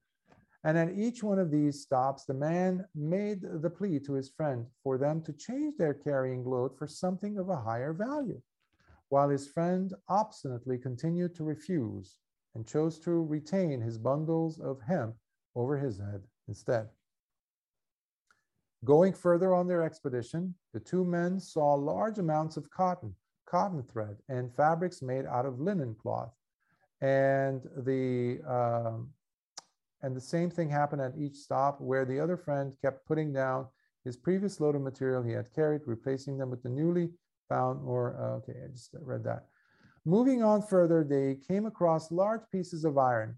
And at each one of these stops, the man made the plea to his friend for them to change their carrying load for something of a higher value, while his friend obstinately continued to refuse and chose to retain his bundles of hemp over his head instead. Going further on their expedition, the two men saw large amounts of cotton, cotton thread, and fabrics made out of linen cloth. And the um, and the same thing happened at each stop, where the other friend kept putting down his previous load of material he had carried, replacing them with the newly found. Or uh, okay, I just read that. Moving on further, they came across large pieces of iron,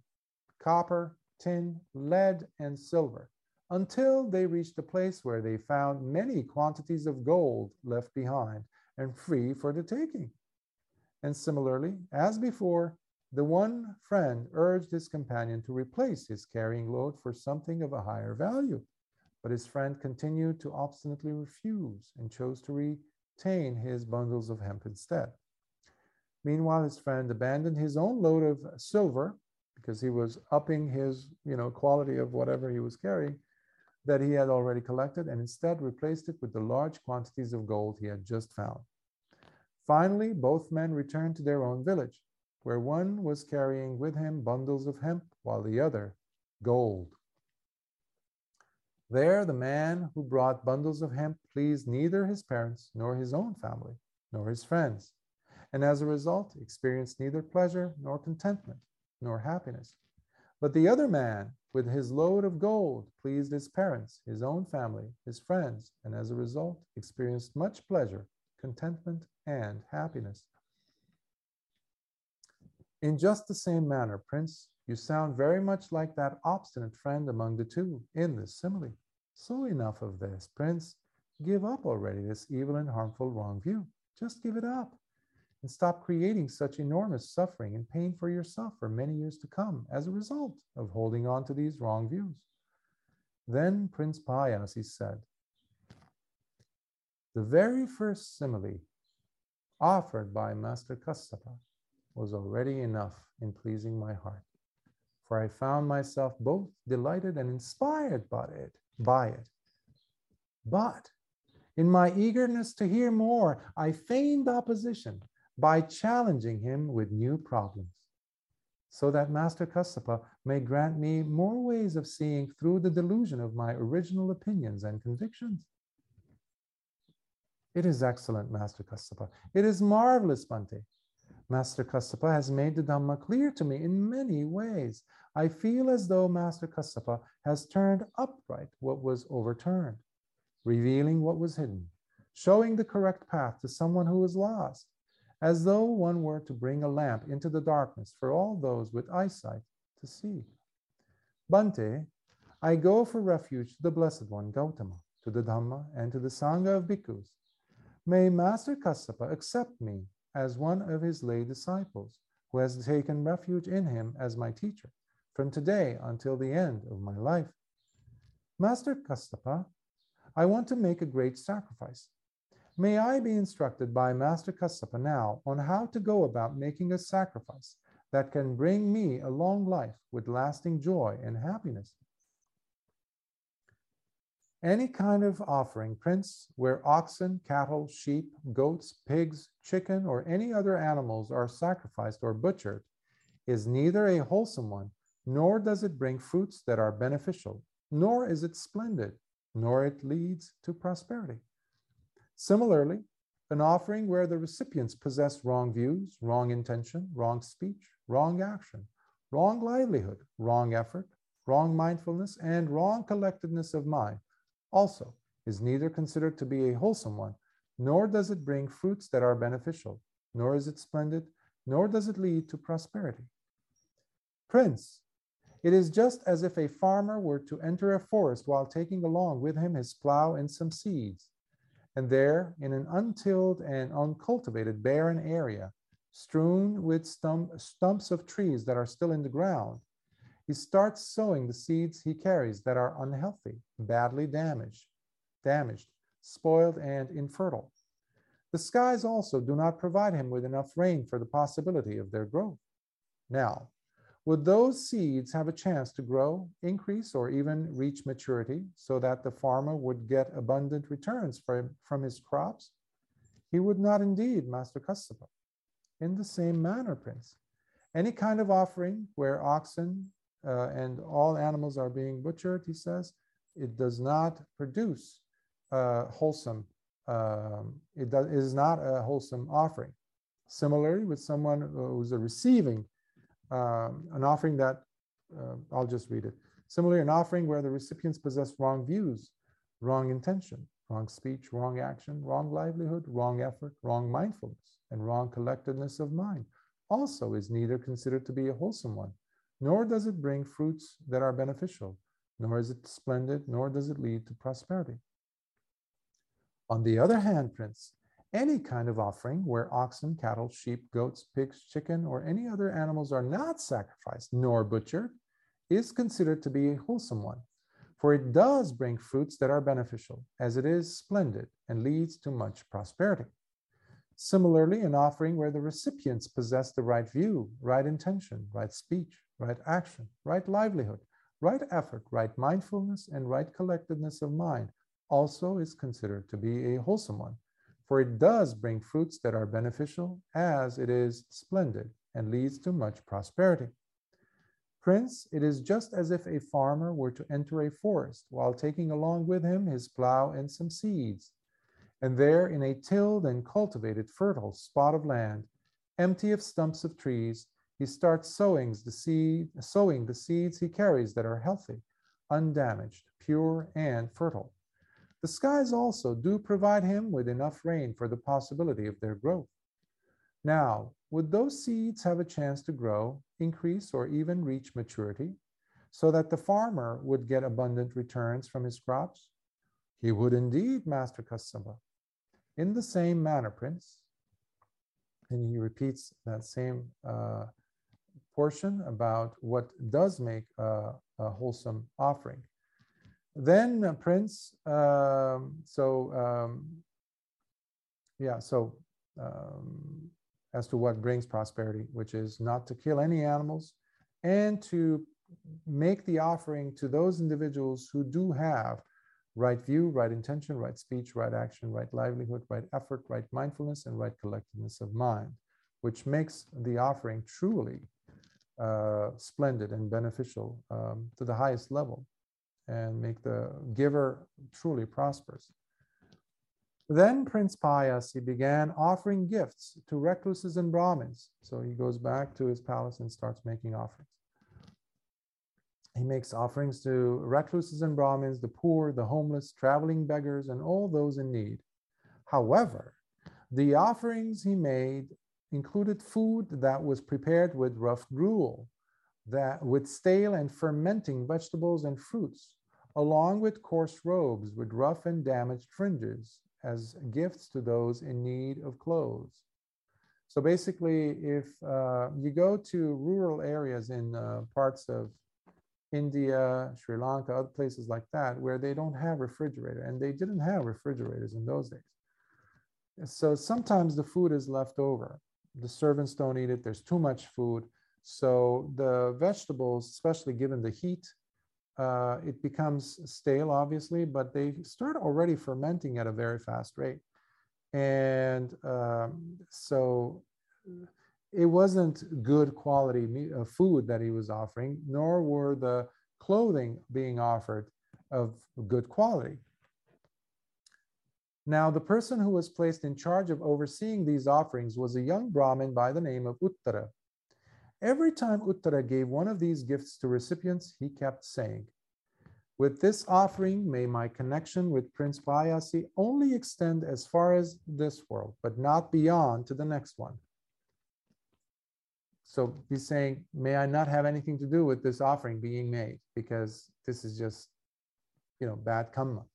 copper, tin, lead, and silver until they reached a place where they found many quantities of gold left behind and free for the taking. And similarly, as before, the one friend urged his companion to replace his carrying load for something of a higher value, but his friend continued to obstinately refuse and chose to retain his bundles of hemp instead. Meanwhile, his friend abandoned his own load of silver because he was upping his, you know, quality of whatever he was carrying that he had already collected and instead replaced it with the large quantities of gold he had just found. Finally, both men returned to their own village, where one was carrying with him bundles of hemp, while the other gold. There, the man who brought bundles of hemp pleased neither his parents, nor his own family, nor his friends, and as a result experienced neither pleasure, nor contentment, nor happiness. But the other man, with his load of gold, pleased his parents, his own family, his friends, and as a result experienced much pleasure, contentment, and happiness. In just the same manner, Prince, you sound very much like that obstinate friend among the two in this simile. So enough of this, Prince. Give up already this evil and harmful wrong view. Just give it up and stop creating such enormous suffering and pain for yourself for many years to come as a result of holding on to these wrong views. Then Prince Payasi said, The very first simile offered by Master Kassapa was already enough in pleasing my heart, for I found myself both delighted and inspired by it, by it. But in my eagerness to hear more, I feigned opposition by challenging him with new problems, so that Master Kassapa may grant me more ways of seeing through the delusion of my original opinions and convictions. It is excellent, Master Kassapa. It is marvelous, Bhante. Master Kassapa has made the Dhamma clear to me in many ways. I feel as though Master Kassapa has turned upright what was overturned, revealing what was hidden, showing the correct path to someone who was lost, as though one were to bring a lamp into the darkness for all those with eyesight to see. Bhante, I go for refuge to the Blessed One, Gautama, to the Dhamma, and to the Sangha of bhikkhus. May Master Kassapa accept me as one of his lay disciples, who has taken refuge in him as my teacher, from today until the end of my life. Master Kassapa, I want to make a great sacrifice. May I be instructed by Master Kassapa now on how to go about making a sacrifice that can bring me a long life with lasting joy and happiness. Any kind of offering, Prince, where oxen, cattle, sheep, goats, pigs, chicken, or any other animals are sacrificed or butchered, is neither a wholesome one, nor does it bring fruits that are beneficial, nor is it splendid, nor it leads to prosperity. Similarly, an offering where the recipients possess wrong views, wrong intention, wrong speech, wrong action, wrong livelihood, wrong effort, wrong mindfulness, and wrong collectedness of mind also is neither considered to be a wholesome one, nor does it bring fruits that are beneficial, nor is it splendid, nor does it lead to prosperity. Prince, it is just as if a farmer were to enter a forest while taking along with him his plow and some seeds. And there, in an untilled and uncultivated barren area, strewn with stump, stumps of trees that are still in the ground, he starts sowing the seeds he carries that are unhealthy, badly damaged, damaged, spoiled, and infertile. The skies also do not provide him with enough rain for the possibility of their growth. Now, would those seeds have a chance to grow, increase, or even reach maturity so that the farmer would get abundant returns from, from his crops? He would not indeed, Master Kassapa. In the same manner, Prince, any kind of offering where oxen, uh, and all animals are being butchered, he says, it does not produce wholesome. Um, it, it is not a wholesome offering. Similarly, with someone who's receiving um, an offering that, uh, I'll just read it. Similarly, an offering where the recipients possess wrong views, wrong intention, wrong speech, wrong action, wrong livelihood, wrong effort, wrong mindfulness, and wrong collectedness of mind also is neither considered to be a wholesome one, nor does it bring fruits that are beneficial, nor is it splendid, nor does it lead to prosperity. On the other hand, Prince, any kind of offering where oxen, cattle, sheep, goats, pigs, chicken, or any other animals are not sacrificed nor butchered is considered to be a wholesome one, for it does bring fruits that are beneficial, as it is splendid and leads to much prosperity. Similarly, an offering where the recipients possess the right view, right intention, right speech, right action, right livelihood, right effort, right mindfulness, and right collectedness of mind also is considered to be a wholesome one, for it does bring fruits that are beneficial as it is splendid and leads to much prosperity. Prince, it is just as if a farmer were to enter a forest while taking along with him his plow and some seeds. And there, in a tilled and cultivated fertile spot of land, empty of stumps of trees, he starts sowing the, seed, sowing the seeds he carries that are healthy, undamaged, pure, and fertile. The skies also do provide him with enough rain for the possibility of their growth. Now, would those seeds have a chance to grow, increase, or even reach maturity so that the farmer would get abundant returns from his crops? He would indeed, Master Kassapa. In the same manner, Prince, and he repeats that same uh, portion about what does make a wholesome offering. Then, uh, Prince, um, so um, yeah, so um, as to what brings prosperity, which is not to kill any animals and to make the offering to those individuals who do have right view, right intention, right speech, right action, right livelihood, right effort, right mindfulness, and right collectiveness of mind, which makes the offering truly uh, splendid and beneficial um, to the highest level and make the giver truly prosperous. Then Prince Payasi began offering gifts to recluses and Brahmins. So he goes back to his palace and starts making offerings. He makes offerings to recluses and Brahmins, the poor, the homeless, traveling beggars, and all those in need. However, the offerings he made included food that was prepared with rough gruel, that with stale and fermenting vegetables and fruits, along with coarse robes with rough and damaged fringes, as gifts to those in need of clothes. So basically, if uh, you go to rural areas in uh, parts of India, Sri Lanka, other places like that, where they don't have refrigerator, and they didn't have refrigerators in those days. So sometimes the food is left over. The servants don't eat it. There's too much food. So the vegetables, especially given the heat uh, it becomes stale, obviously, but they start already fermenting at a very fast rate. And um, so it wasn't good quality uh, food that he was offering, nor were the clothing being offered of good quality. Now, the person who was placed in charge of overseeing these offerings was a young Brahmin by the name of Uttara. Every time Uttara gave one of these gifts to recipients, he kept saying, with this offering, may my connection with Prince Payasi only extend as far as this world, but not beyond to the next one. So he's saying, may I not have anything to do with this offering being made, because this is just, you know, bad karma.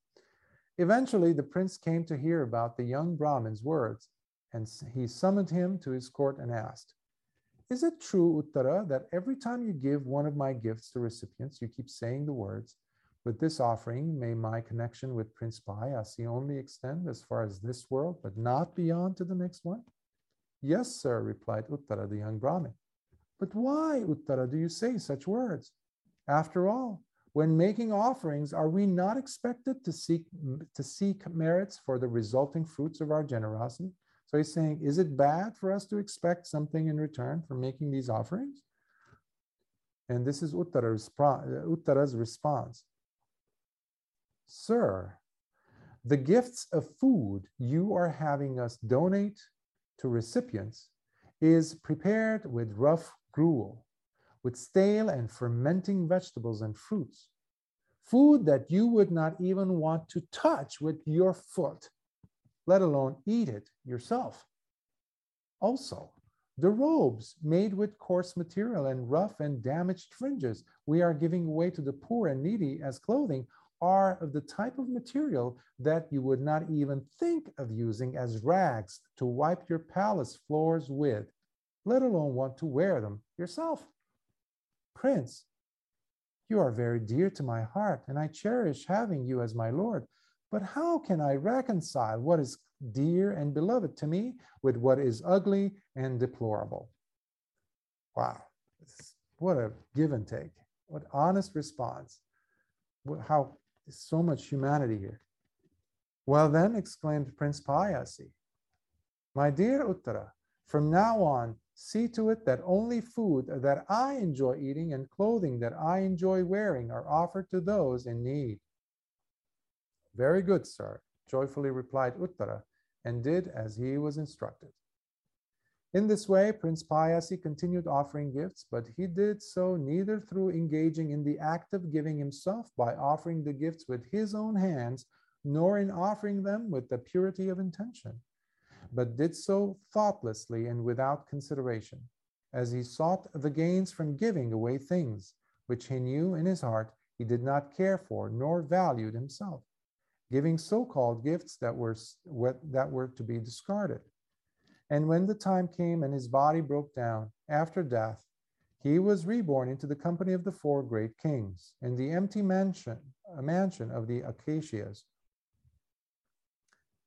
Eventually, the prince came to hear about the young Brahmin's words, and he summoned him to his court and asked, is it true, Uttara, that every time you give one of my gifts to recipients, you keep saying the words, with this offering, may my connection with Prince Payasi only extend as far as this world, but not beyond to the next one? Yes, sir, replied Uttara, the young Brahmin. But why, Uttara, do you say such words? After all, when making offerings, are we not expected to seek to seek merits for the resulting fruits of our generosity? So he's saying, is it bad for us to expect something in return for making these offerings? And this is Uttara's, uh, Uttara's response. Sir, The gifts of food you are having us donate to recipients is prepared with rough gruel, with stale and fermenting vegetables and fruits, food that you would not even want to touch with your foot, let alone eat it yourself. Also, the robes made with coarse material and rough and damaged fringes we are giving away to the poor and needy as clothing are of the type of material that you would not even think of using as rags to wipe your palace floors with, let alone want to wear them yourself. Prince, you are very dear to my heart, and I cherish having you as my lord. But how can I reconcile what is dear and beloved to me with what is ugly and deplorable? Wow, what a give and take. What honest response. How so much humanity here. Well, then, exclaimed Prince Payasi, my dear Uttara, from now on, see to it that only food that I enjoy eating and clothing that I enjoy wearing are offered to those in need. Very good, sir, joyfully replied Uttara, and did as he was instructed. In this way, Prince Payasi continued offering gifts, but he did so neither through engaging in the act of giving himself by offering the gifts with his own hands, nor in offering them with the purity of intention, but did so thoughtlessly and without consideration, as he sought the gains from giving away things which he knew in his heart he did not care for nor valued himself, giving so-called gifts that were, that were to be discarded and when the time came and his body broke down after death, he was reborn into the company of the four great kings in the empty mansion, a mansion of the Acacias.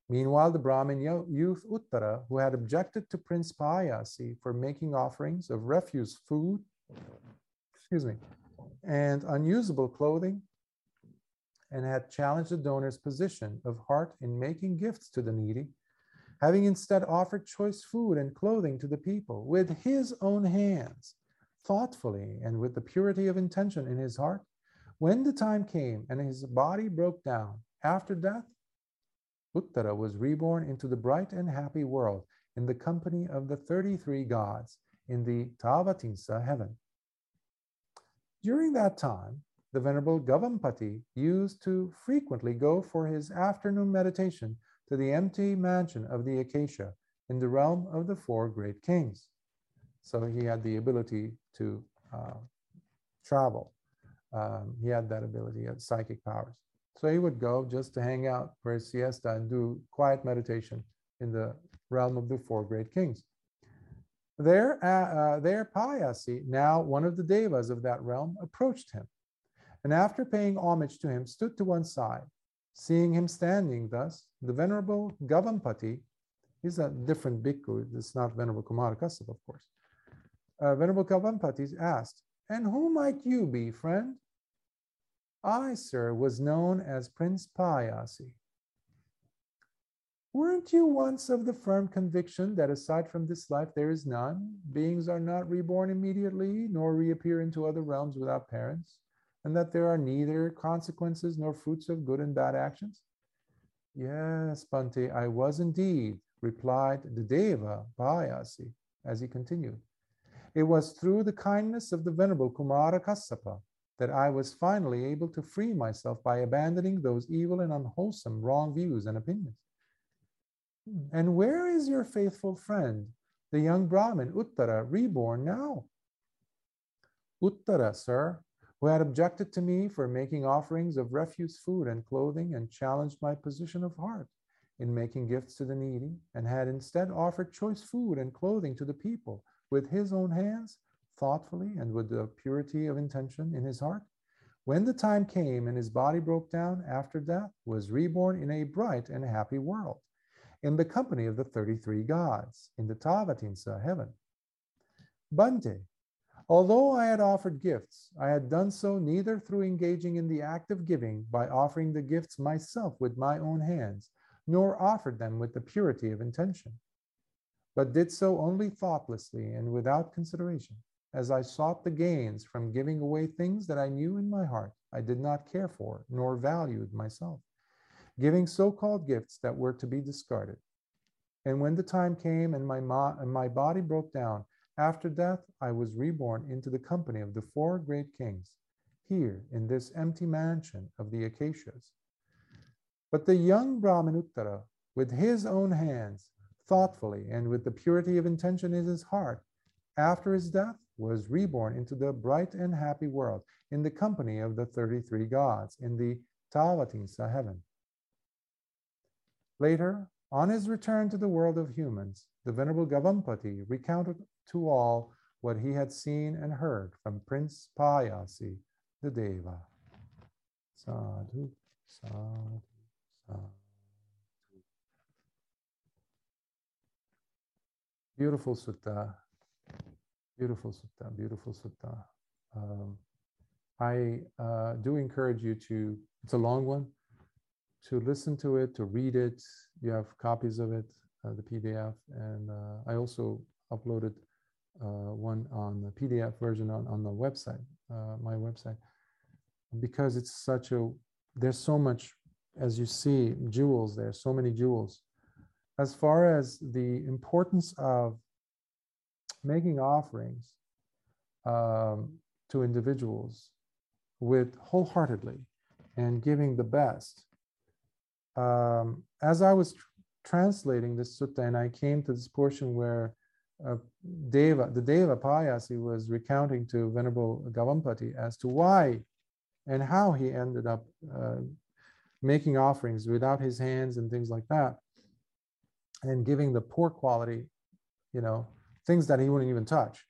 Meanwhile, the Brahmin youth Uttara, who had objected to Prince Payasi for making offerings of refuse food, excuse me, and unusable clothing, and had challenged the donor's position of heart in making gifts to the needy, having instead offered choice food and clothing to the people with his own hands, thoughtfully and with the purity of intention in his heart, when the time came and his body broke down after death, Uttara was reborn into the bright and happy world in the company of the 33 gods in the Tavatimsa heaven. During that time, the Venerable Gavampati used to frequently go for his afternoon meditation to the empty mansion of the acacia in the realm of the four great kings. So he had the ability to uh, travel. Um, he had that ability, had psychic powers. So he would go just to hang out for his siesta and do quiet meditation in the realm of the four great kings. There, uh, uh, there Payasi, now one of the devas of that realm, approached him, and after paying homage to him, stood to one side Seeing him standing thus, the Venerable Gavampati, he's a different bhikkhu, it's not Venerable Kumara Kassapa, of course. Uh, Venerable Gavampati asked, And who might you be, friend? I, sir, was known as Prince Payasi. Weren't you once of the firm conviction that aside from this life there is none? Beings are not reborn immediately, nor reappear into other realms without parents? And that there are neither consequences nor fruits of good and bad actions? Yes, Bhante, I was indeed, replied the Deva Payasi as he continued. It was through the kindness of the Venerable Kumara Kassapa that I was finally able to free myself by abandoning those evil and unwholesome wrong views and opinions. And where is your faithful friend, the young Brahmin Uttara, reborn now? Uttara, sir, who had objected to me for making offerings of refuse food and clothing and challenged my position of heart in making gifts to the needy, and had instead offered choice food and clothing to the people with his own hands, thoughtfully and with the purity of intention in his heart. When the time came and his body broke down after death, was reborn in a bright and happy world, in the company of the 33 gods, in the Tavatimsa heaven. Bhante, Although I had offered gifts, I had done so neither through engaging in the act of giving by offering the gifts myself with my own hands, nor offered them with the purity of intention, but did so only thoughtlessly and without consideration, as I sought the gains from giving away things that I knew in my heart I did not care for nor valued myself, giving so called gifts that were to be discarded. And when the time came and my, and my body broke down, after death, I was reborn into the company of the four great kings, here in this empty mansion of the acacias. But the young Brahmin Uttara, with his own hands, thoughtfully and with the purity of intention in his heart, after his death, was reborn into the bright and happy world in the company of the 33 gods in the Tavatimsa heaven. Later, on his return to the world of humans, the Venerable Gavampati recounted to all what he had seen and heard from Prince Payasi, the Deva. Sadhu, sadhu, sadhu. Beautiful sutta. Beautiful sutta. Beautiful sutta. Um, I uh, do encourage you to, it's a long one, to listen to it, to read it. You have copies of it, uh, the PDF. And uh, I also uploaded one on the PDF version on, on the website, uh, my website, because it's such a, there's so much, as you see, jewels there, so many jewels. As far as the importance of making offerings um, to individuals with wholeheartedly and giving the best. Um, as I was tr- translating this sutta, and I came to this portion where uh, Deva, the Deva Payasi was recounting to Venerable Gavampati as to why and how he ended up uh, making offerings without his hands and things like that, and giving the poor quality, you know, things that he wouldn't even touch.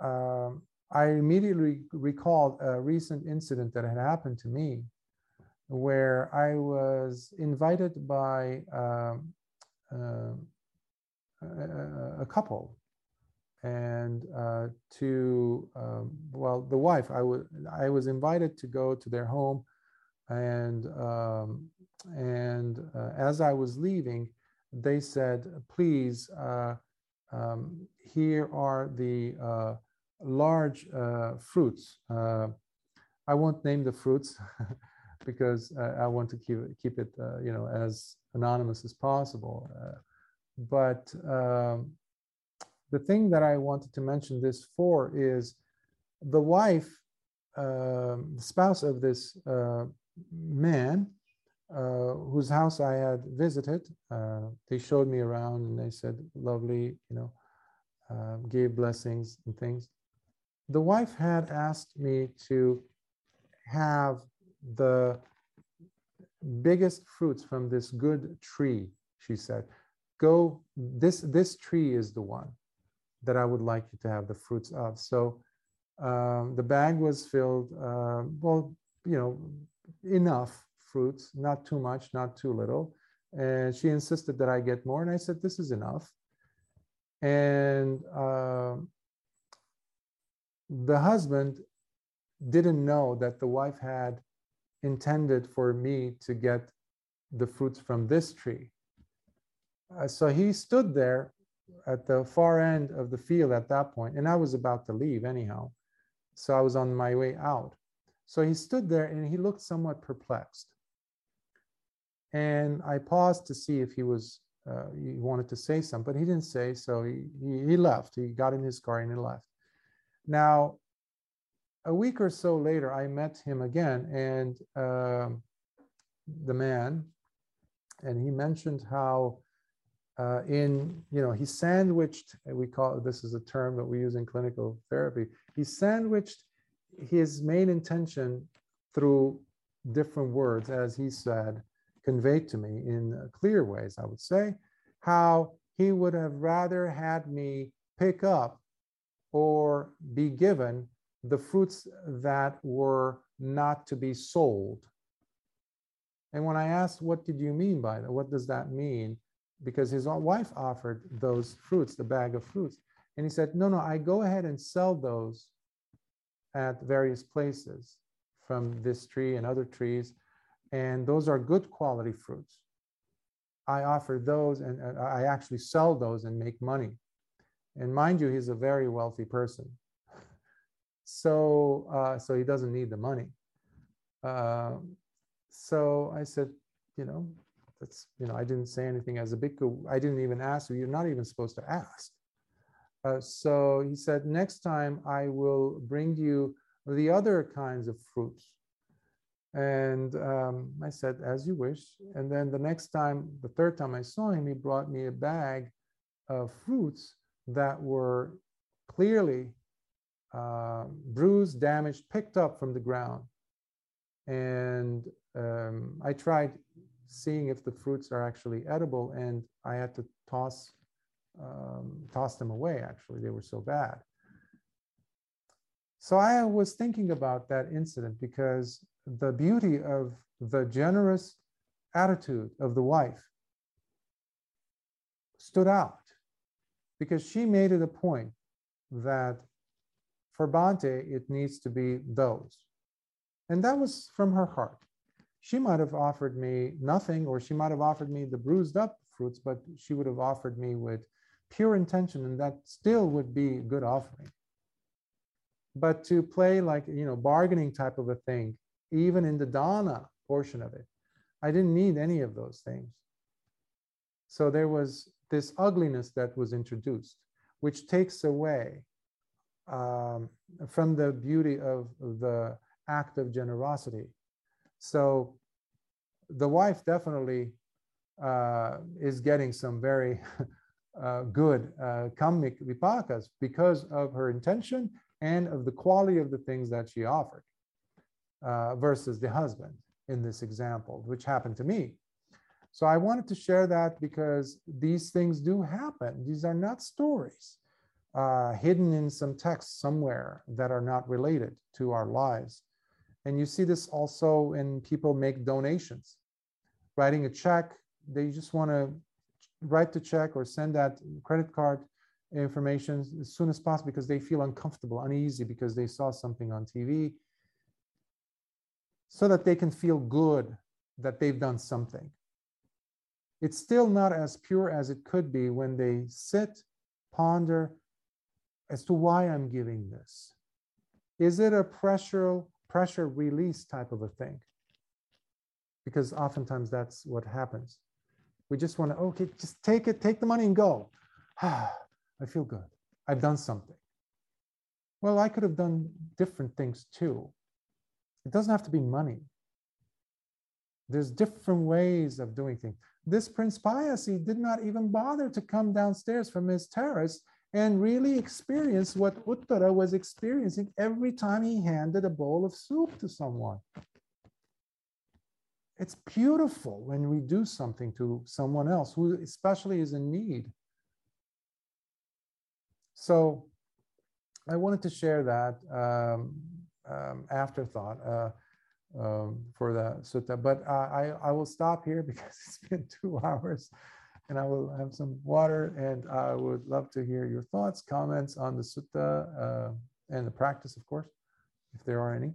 Um, I immediately recalled a recent incident that had happened to me where I was invited by um, uh, a, a, couple and uh, to um, well the wife I was I was invited to go to their home and um, and uh, as I was leaving they said please uh, um, here are the uh, large uh, fruits. Uh, I won't name the fruits because I want to keep keep it uh, you know as anonymous as possible. Uh, but um, the thing that I wanted to mention this for is the wife, um, the spouse of this uh, man, uh, whose house I had visited. they showed me around and they said, "Lovely," you know. Um, gave blessings and things the wife had asked me to have the biggest fruits from this good tree she said go this this tree is the one that i would like you to have the fruits of. So um, the bag was filled uh, well you know enough fruits not too much not too little. And she insisted that i get more and i said this is enough. And um, the husband didn't know that the wife had intended for me to get the fruits from this tree. Uh, so he stood there at the far end of the field at that point, and I was about to leave anyhow. So I was on my way out. So he stood there and he looked somewhat perplexed. And I paused to see if he was uh, he wanted to say something, but he didn't say. So he, he, he left. He got in his car and he left. Now, a week or so later, I met him again, and uh, the man, and he mentioned how uh, in you know he sandwiched. We call this is a term that we use in clinical therapy. He sandwiched his main intention through different words, as he said, conveyed to me in clear ways. I would say how he would have rather had me pick up or be given the fruits that were not to be sold. And when I asked, what did you mean by that? What does that mean? Because his wife offered those fruits, the bag of fruits. And he said, no, no, I go ahead and sell those at various places from this tree and other trees. And those are good quality fruits. I offer those and I actually sell those and make money. And mind you, he's a very wealthy person. So, uh, so he doesn't need the money. Uh, so I said, you know, that's, you know, I didn't say anything as a bhikkhu. I didn't even ask you. You're not even supposed to ask. Uh, so he said, next time I will bring you the other kinds of fruits. And um, I said, as you wish. And then the next time, the third time I saw him, he brought me a bag of fruits that were clearly uh, bruised, damaged, picked up from the ground. And um, I tried seeing if the fruits are actually edible, and I had to toss um, toss them away. Actually, they were so bad. So I was thinking about that incident because the beauty of the generous attitude of the wife stood out because she made it a point that for Bhante, it needs to be those. And that was from her heart. She might have offered me nothing, or she might have offered me the bruised up fruits, but she would have offered me with pure intention, and that still would be a good offering. But to play like, you know, bargaining type of a thing, even in the dana portion of it, I didn't need any of those things. So there was this ugliness that was introduced, which takes away um, from the beauty of the act of generosity. So the wife definitely uh, is getting some very uh, good uh, kammic vipakas because of her intention and of the quality of the things that she offered uh, versus the husband in this example, which happened to me. So I wanted to share that because these things do happen. These are not stories uh, hidden in some text somewhere that are not related to our lives. And you see this also when people make donations, writing a check, they just want to write the check or send that credit card information as soon as possible because they feel uncomfortable, uneasy because they saw something on TV, so that they can feel good that they've done something it's still not as pure as it could be when they sit, ponder as to why I'm giving this. Is it a pressure, pressure release type of a thing? Because oftentimes that's what happens. We just want to, okay, just take it, take the money and go. I feel good. I've done something. Well, I could have done different things too. It doesn't have to be money. There's different ways of doing things this Prince Payasi did not even bother to come downstairs from his terrace and really experience what Uttara was experiencing every time he handed a bowl of soup to someone. It's beautiful when we do something to someone else who especially is in need. So I wanted to share that um, um, afterthought. Uh, um, for the sutta. But uh, I, I will stop here because it's been two hours and I will have some water and I would love to hear your thoughts, comments on the sutta uh, and the practice, of course, if there are any.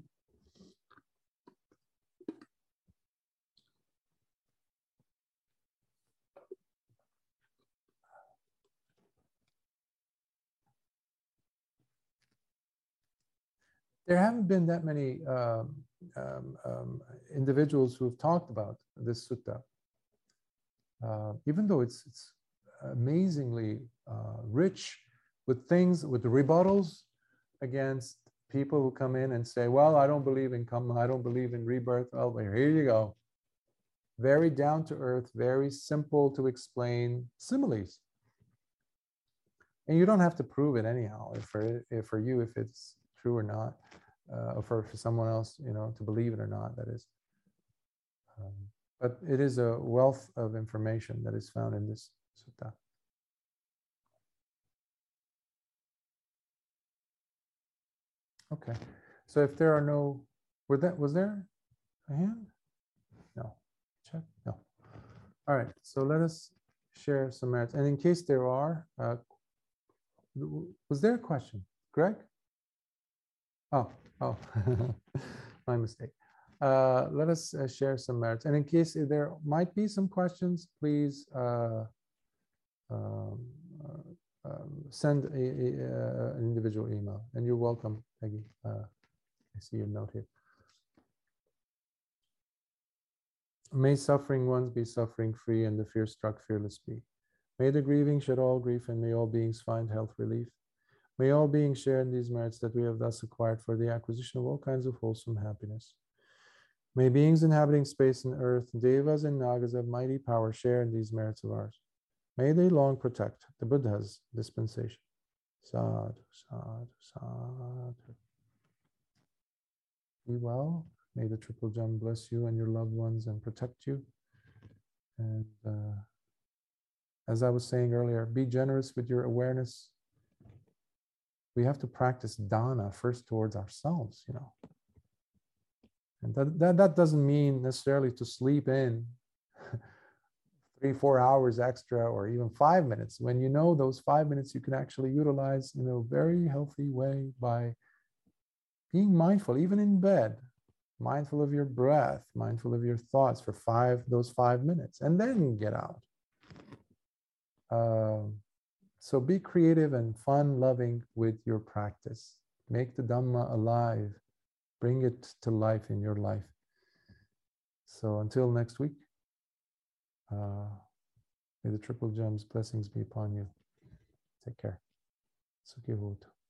There haven't been that many um, um, um, individuals who have talked about this sutta, uh, even though it's, it's amazingly uh, rich with things, with rebuttals against people who come in and say, well, I don't believe in karma, I don't believe in rebirth. Oh, here you go. Very down to earth, very simple to explain similes. And you don't have to prove it anyhow, if for, if for you, if it's true or not uh, or for, for someone else, you know, to believe it or not, that is. Um, but it is a wealth of information that is found in this sutta. Okay, so if there are no, were that was there a hand? No, check, no. All right, so let us share some merits. And in case there are, uh, was there a question, Greg? Oh, Oh, my mistake. Uh, let us uh, share some merits. And in case there might be some questions, please uh, um, uh, um, send a, a, uh, an individual email. And you're welcome, Peggy. Uh, I see your note here. May suffering ones be suffering free and the fear struck fearless be. May the grieving shed all grief and may all beings find health relief. May all beings share in these merits that we have thus acquired for the acquisition of all kinds of wholesome happiness. May beings inhabiting space and earth, devas and nagas of mighty power share in these merits of ours. May they long protect the Buddha's dispensation. Sadhu, sadhu, sadhu. Be well. May the triple gem bless you and your loved ones and protect you. And uh, as I was saying earlier, be generous with your awareness. We have to practice dana first towards ourselves, you know. And that, that, that doesn't mean necessarily to sleep in three, four hours extra or even five minutes. When you know those five minutes you can actually utilize in a very healthy way by being mindful, even in bed, mindful of your breath, mindful of your thoughts for five, those five minutes, and then get out. Um, so be creative and fun loving with your practice. Make the Dhamma alive. Bring it to life in your life. So until next week, uh, may the triple gems blessings be upon you. Take care. Sukhi